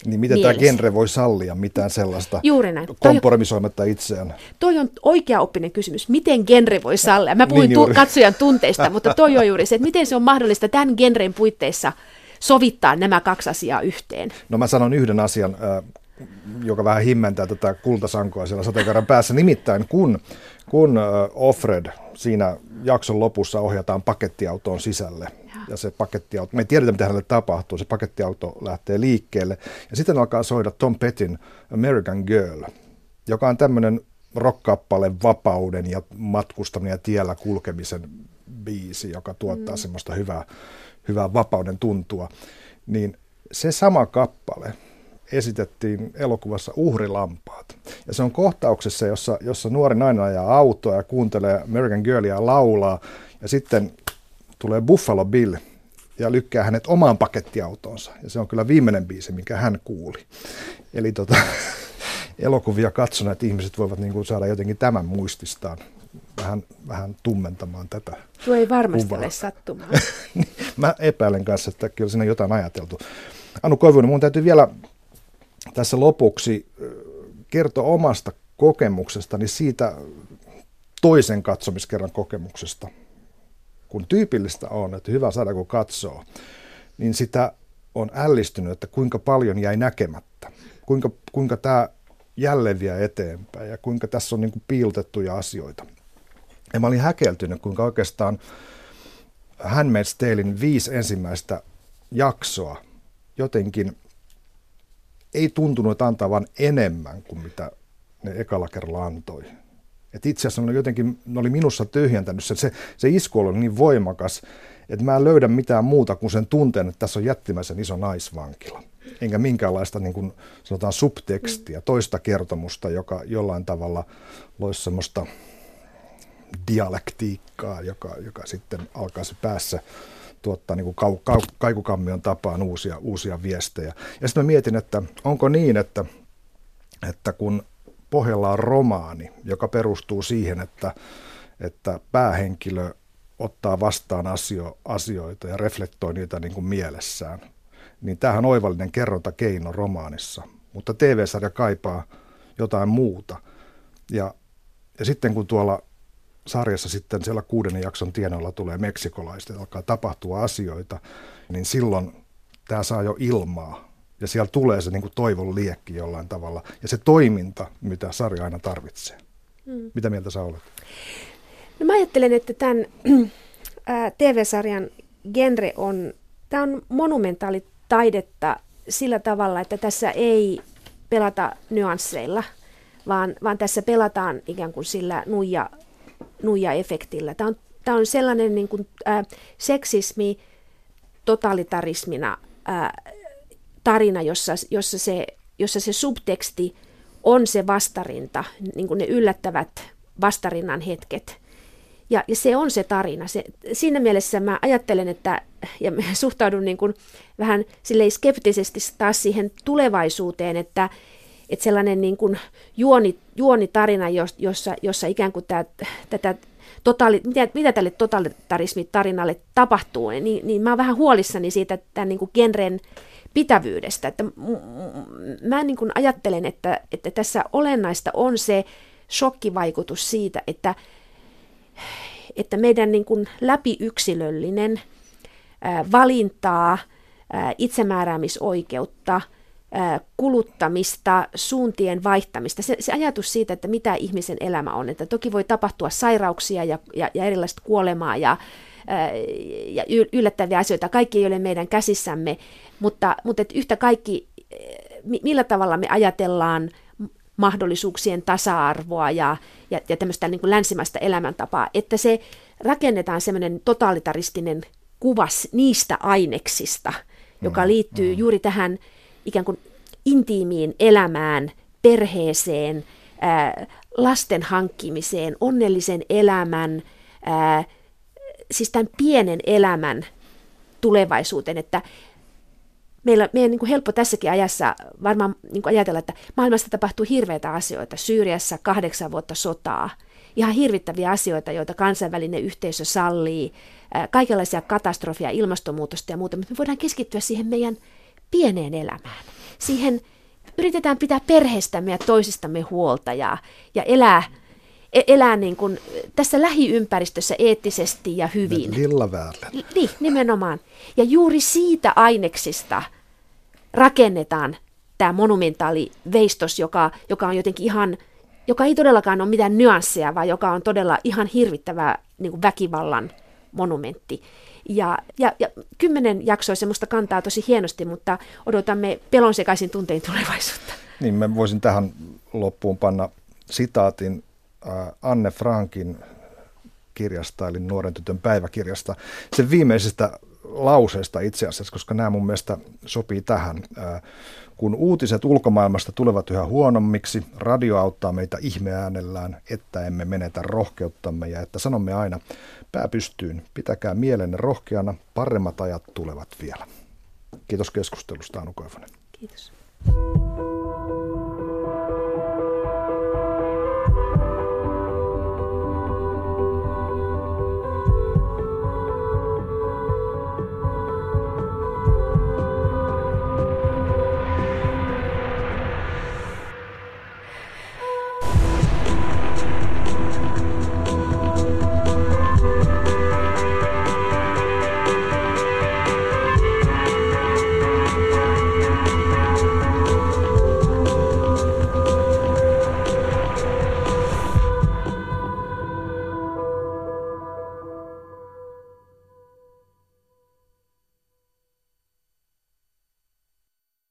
niin miten mielessä. tämä genre voi sallia mitään sellaista Juuri näin. kompromisoimatta itseään? Toi on oikea oppinen kysymys. Miten genre voi sallia? Mä puhuin niin tu- katsojan tunteista, (laughs) mutta toi on juuri se, että miten se on mahdollista tämän genren puitteissa sovittaa nämä kaksi asiaa yhteen. No mä sanon yhden asian, joka vähän himmentää tätä kultasankoa siellä sateenkaaren päässä. Nimittäin kun, kun Offred siinä jakson lopussa ohjataan pakettiautoon sisälle, ja se pakettiauto, me ei tiedetä mitä hänelle tapahtuu, se pakettiauto lähtee liikkeelle, ja sitten alkaa soida Tom Pettin American Girl, joka on tämmöinen rockkappale vapauden ja matkustaminen ja tiellä kulkemisen biisi, joka tuottaa mm. semmoista hyvää, hyvää vapauden tuntua, niin se sama kappale esitettiin elokuvassa Uhrilampaat. Ja se on kohtauksessa, jossa, jossa nuori nainen ajaa autoa ja kuuntelee American Girlia ja laulaa, ja sitten tulee Buffalo Bill ja lykkää hänet omaan pakettiautoonsa. Ja se on kyllä viimeinen biisi, minkä hän kuuli. Eli tota, (laughs) elokuvia katsoneet ihmiset voivat niin kuin saada jotenkin tämän muististaan vähän, vähän tummentamaan tätä Tuo ei varmasti kuvaa. ole sattumaa. (laughs) Mä epäilen kanssa, että kyllä siinä jotain ajateltu. Anu Koivunen, mun täytyy vielä tässä lopuksi kertoa omasta kokemuksestani siitä toisen katsomiskerran kokemuksesta. Kun tyypillistä on, että hyvä saada kun katsoo, niin sitä on ällistynyt, että kuinka paljon jäi näkemättä. Kuinka, kuinka tämä jälleen vie eteenpäin ja kuinka tässä on niin kuin piilotettuja asioita. Ja mä olin häkeltynyt, kuinka oikeastaan Handmaid's Talein viisi ensimmäistä jaksoa jotenkin ei tuntunut antavan enemmän kuin mitä ne ekalla kerralla antoi. Et itse asiassa ne oli jotenkin, ne oli minussa tyhjentänyt se, se, se isku oli niin voimakas, että mä en löydä mitään muuta kuin sen tunteen, että tässä on jättimäisen iso naisvankila. Enkä minkäänlaista niin kuin sanotaan subtekstiä, toista kertomusta, joka jollain tavalla loisi semmoista dialektiikkaa, joka, joka sitten alkaisi päässä tuottaa niin kuin kau, kau, kaikukammion tapaan uusia, uusia viestejä. Ja sitten mä mietin, että onko niin, että, että kun pohjalla on romaani, joka perustuu siihen, että, että päähenkilö ottaa vastaan asio, asioita ja reflektoi niitä niin kuin mielessään, niin tämähän on oivallinen kerrontakeino romaanissa. Mutta TV-sarja kaipaa jotain muuta. Ja, ja sitten kun tuolla sarjassa sitten siellä kuudennen jakson tienoilla tulee meksikolaiset, alkaa tapahtua asioita, niin silloin tämä saa jo ilmaa. Ja siellä tulee se niin kuin toivon liekki jollain tavalla. Ja se toiminta, mitä sarja aina tarvitsee. Hmm. Mitä mieltä sä olet? No mä ajattelen, että tämän (clears throat) äh, TV-sarjan genre on, tämä on monumentaalitaidetta sillä tavalla, että tässä ei pelata nyansseilla, vaan, vaan tässä pelataan ikään kuin sillä nuija nuija-efektillä. Tämä on, tämä on sellainen niin kuin, äh, seksismi totalitarismina äh, tarina, jossa, jossa, se, jossa se subteksti on se vastarinta, niin kuin ne yllättävät vastarinnan hetket. Ja, ja se on se tarina. Se, siinä mielessä mä ajattelen, että, ja mä (laughs) suhtaudun niin kuin vähän skeptisesti taas siihen tulevaisuuteen, että, että sellainen niin kuin juoni, juonitarina, jossa, jossa ikään kuin tämä, tätä totaali, mitä, mitä tälle totalitarismitarinalle tapahtuu, niin, niin mä oon vähän huolissani siitä tämän niin kuin genren pitävyydestä. Että mä niin kuin ajattelen, että, että tässä olennaista on se shokkivaikutus siitä, että, että meidän niin kuin läpiyksilöllinen ää, valintaa, ää, itsemääräämisoikeutta – kuluttamista, suuntien vaihtamista. Se, se ajatus siitä, että mitä ihmisen elämä on, että toki voi tapahtua sairauksia ja, ja, ja erilaista kuolemaa ja, ja yllättäviä asioita, kaikki ei ole meidän käsissämme, mutta, mutta että yhtä kaikki, millä tavalla me ajatellaan mahdollisuuksien tasa-arvoa ja, ja, ja tämmöistä niin kuin länsimäistä elämäntapaa, että se rakennetaan semmoinen totalitaristinen kuvas niistä aineksista, joka mm, liittyy mm. juuri tähän ikään kuin intiimiin elämään, perheeseen, ää, lasten hankkimiseen, onnellisen elämän, ää, siis tämän pienen elämän tulevaisuuteen, että meillä, meidän niin kuin helppo tässäkin ajassa varmaan niin kuin ajatella, että maailmassa tapahtuu hirveitä asioita. Syyriassa kahdeksan vuotta sotaa, ihan hirvittäviä asioita, joita kansainvälinen yhteisö sallii, kaikenlaisia katastrofia, ilmastonmuutosta ja muuta, mutta me voidaan keskittyä siihen meidän pieneen elämään. Siihen yritetään pitää perheestämme ja toisistamme huolta ja, ja elää, elää niin kuin tässä lähiympäristössä eettisesti ja hyvin. Lilla Niin, nimenomaan. Ja juuri siitä aineksista rakennetaan tämä monumentaali veistos, joka, joka on jotenkin ihan, joka ei todellakaan ole mitään nyansseja, vaan joka on todella ihan hirvittävä niin kuin väkivallan monumentti. Ja, ja, ja kymmenen jaksoa semmoista kantaa tosi hienosti, mutta odotamme pelon sekaisin tuntein tulevaisuutta. Niin, mä voisin tähän loppuun panna sitaatin Anne Frankin kirjasta, eli Nuoren tytön päiväkirjasta. Sen viimeisestä lauseesta itse asiassa, koska nämä mun mielestä sopii tähän. Äh, kun uutiset ulkomaailmasta tulevat yhä huonommiksi, radio auttaa meitä ihmeäänellään, että emme menetä rohkeuttamme ja että sanomme aina pää pystyyn, pitäkää mielenne rohkeana, paremmat ajat tulevat vielä. Kiitos keskustelusta Anu Koivonen. Kiitos.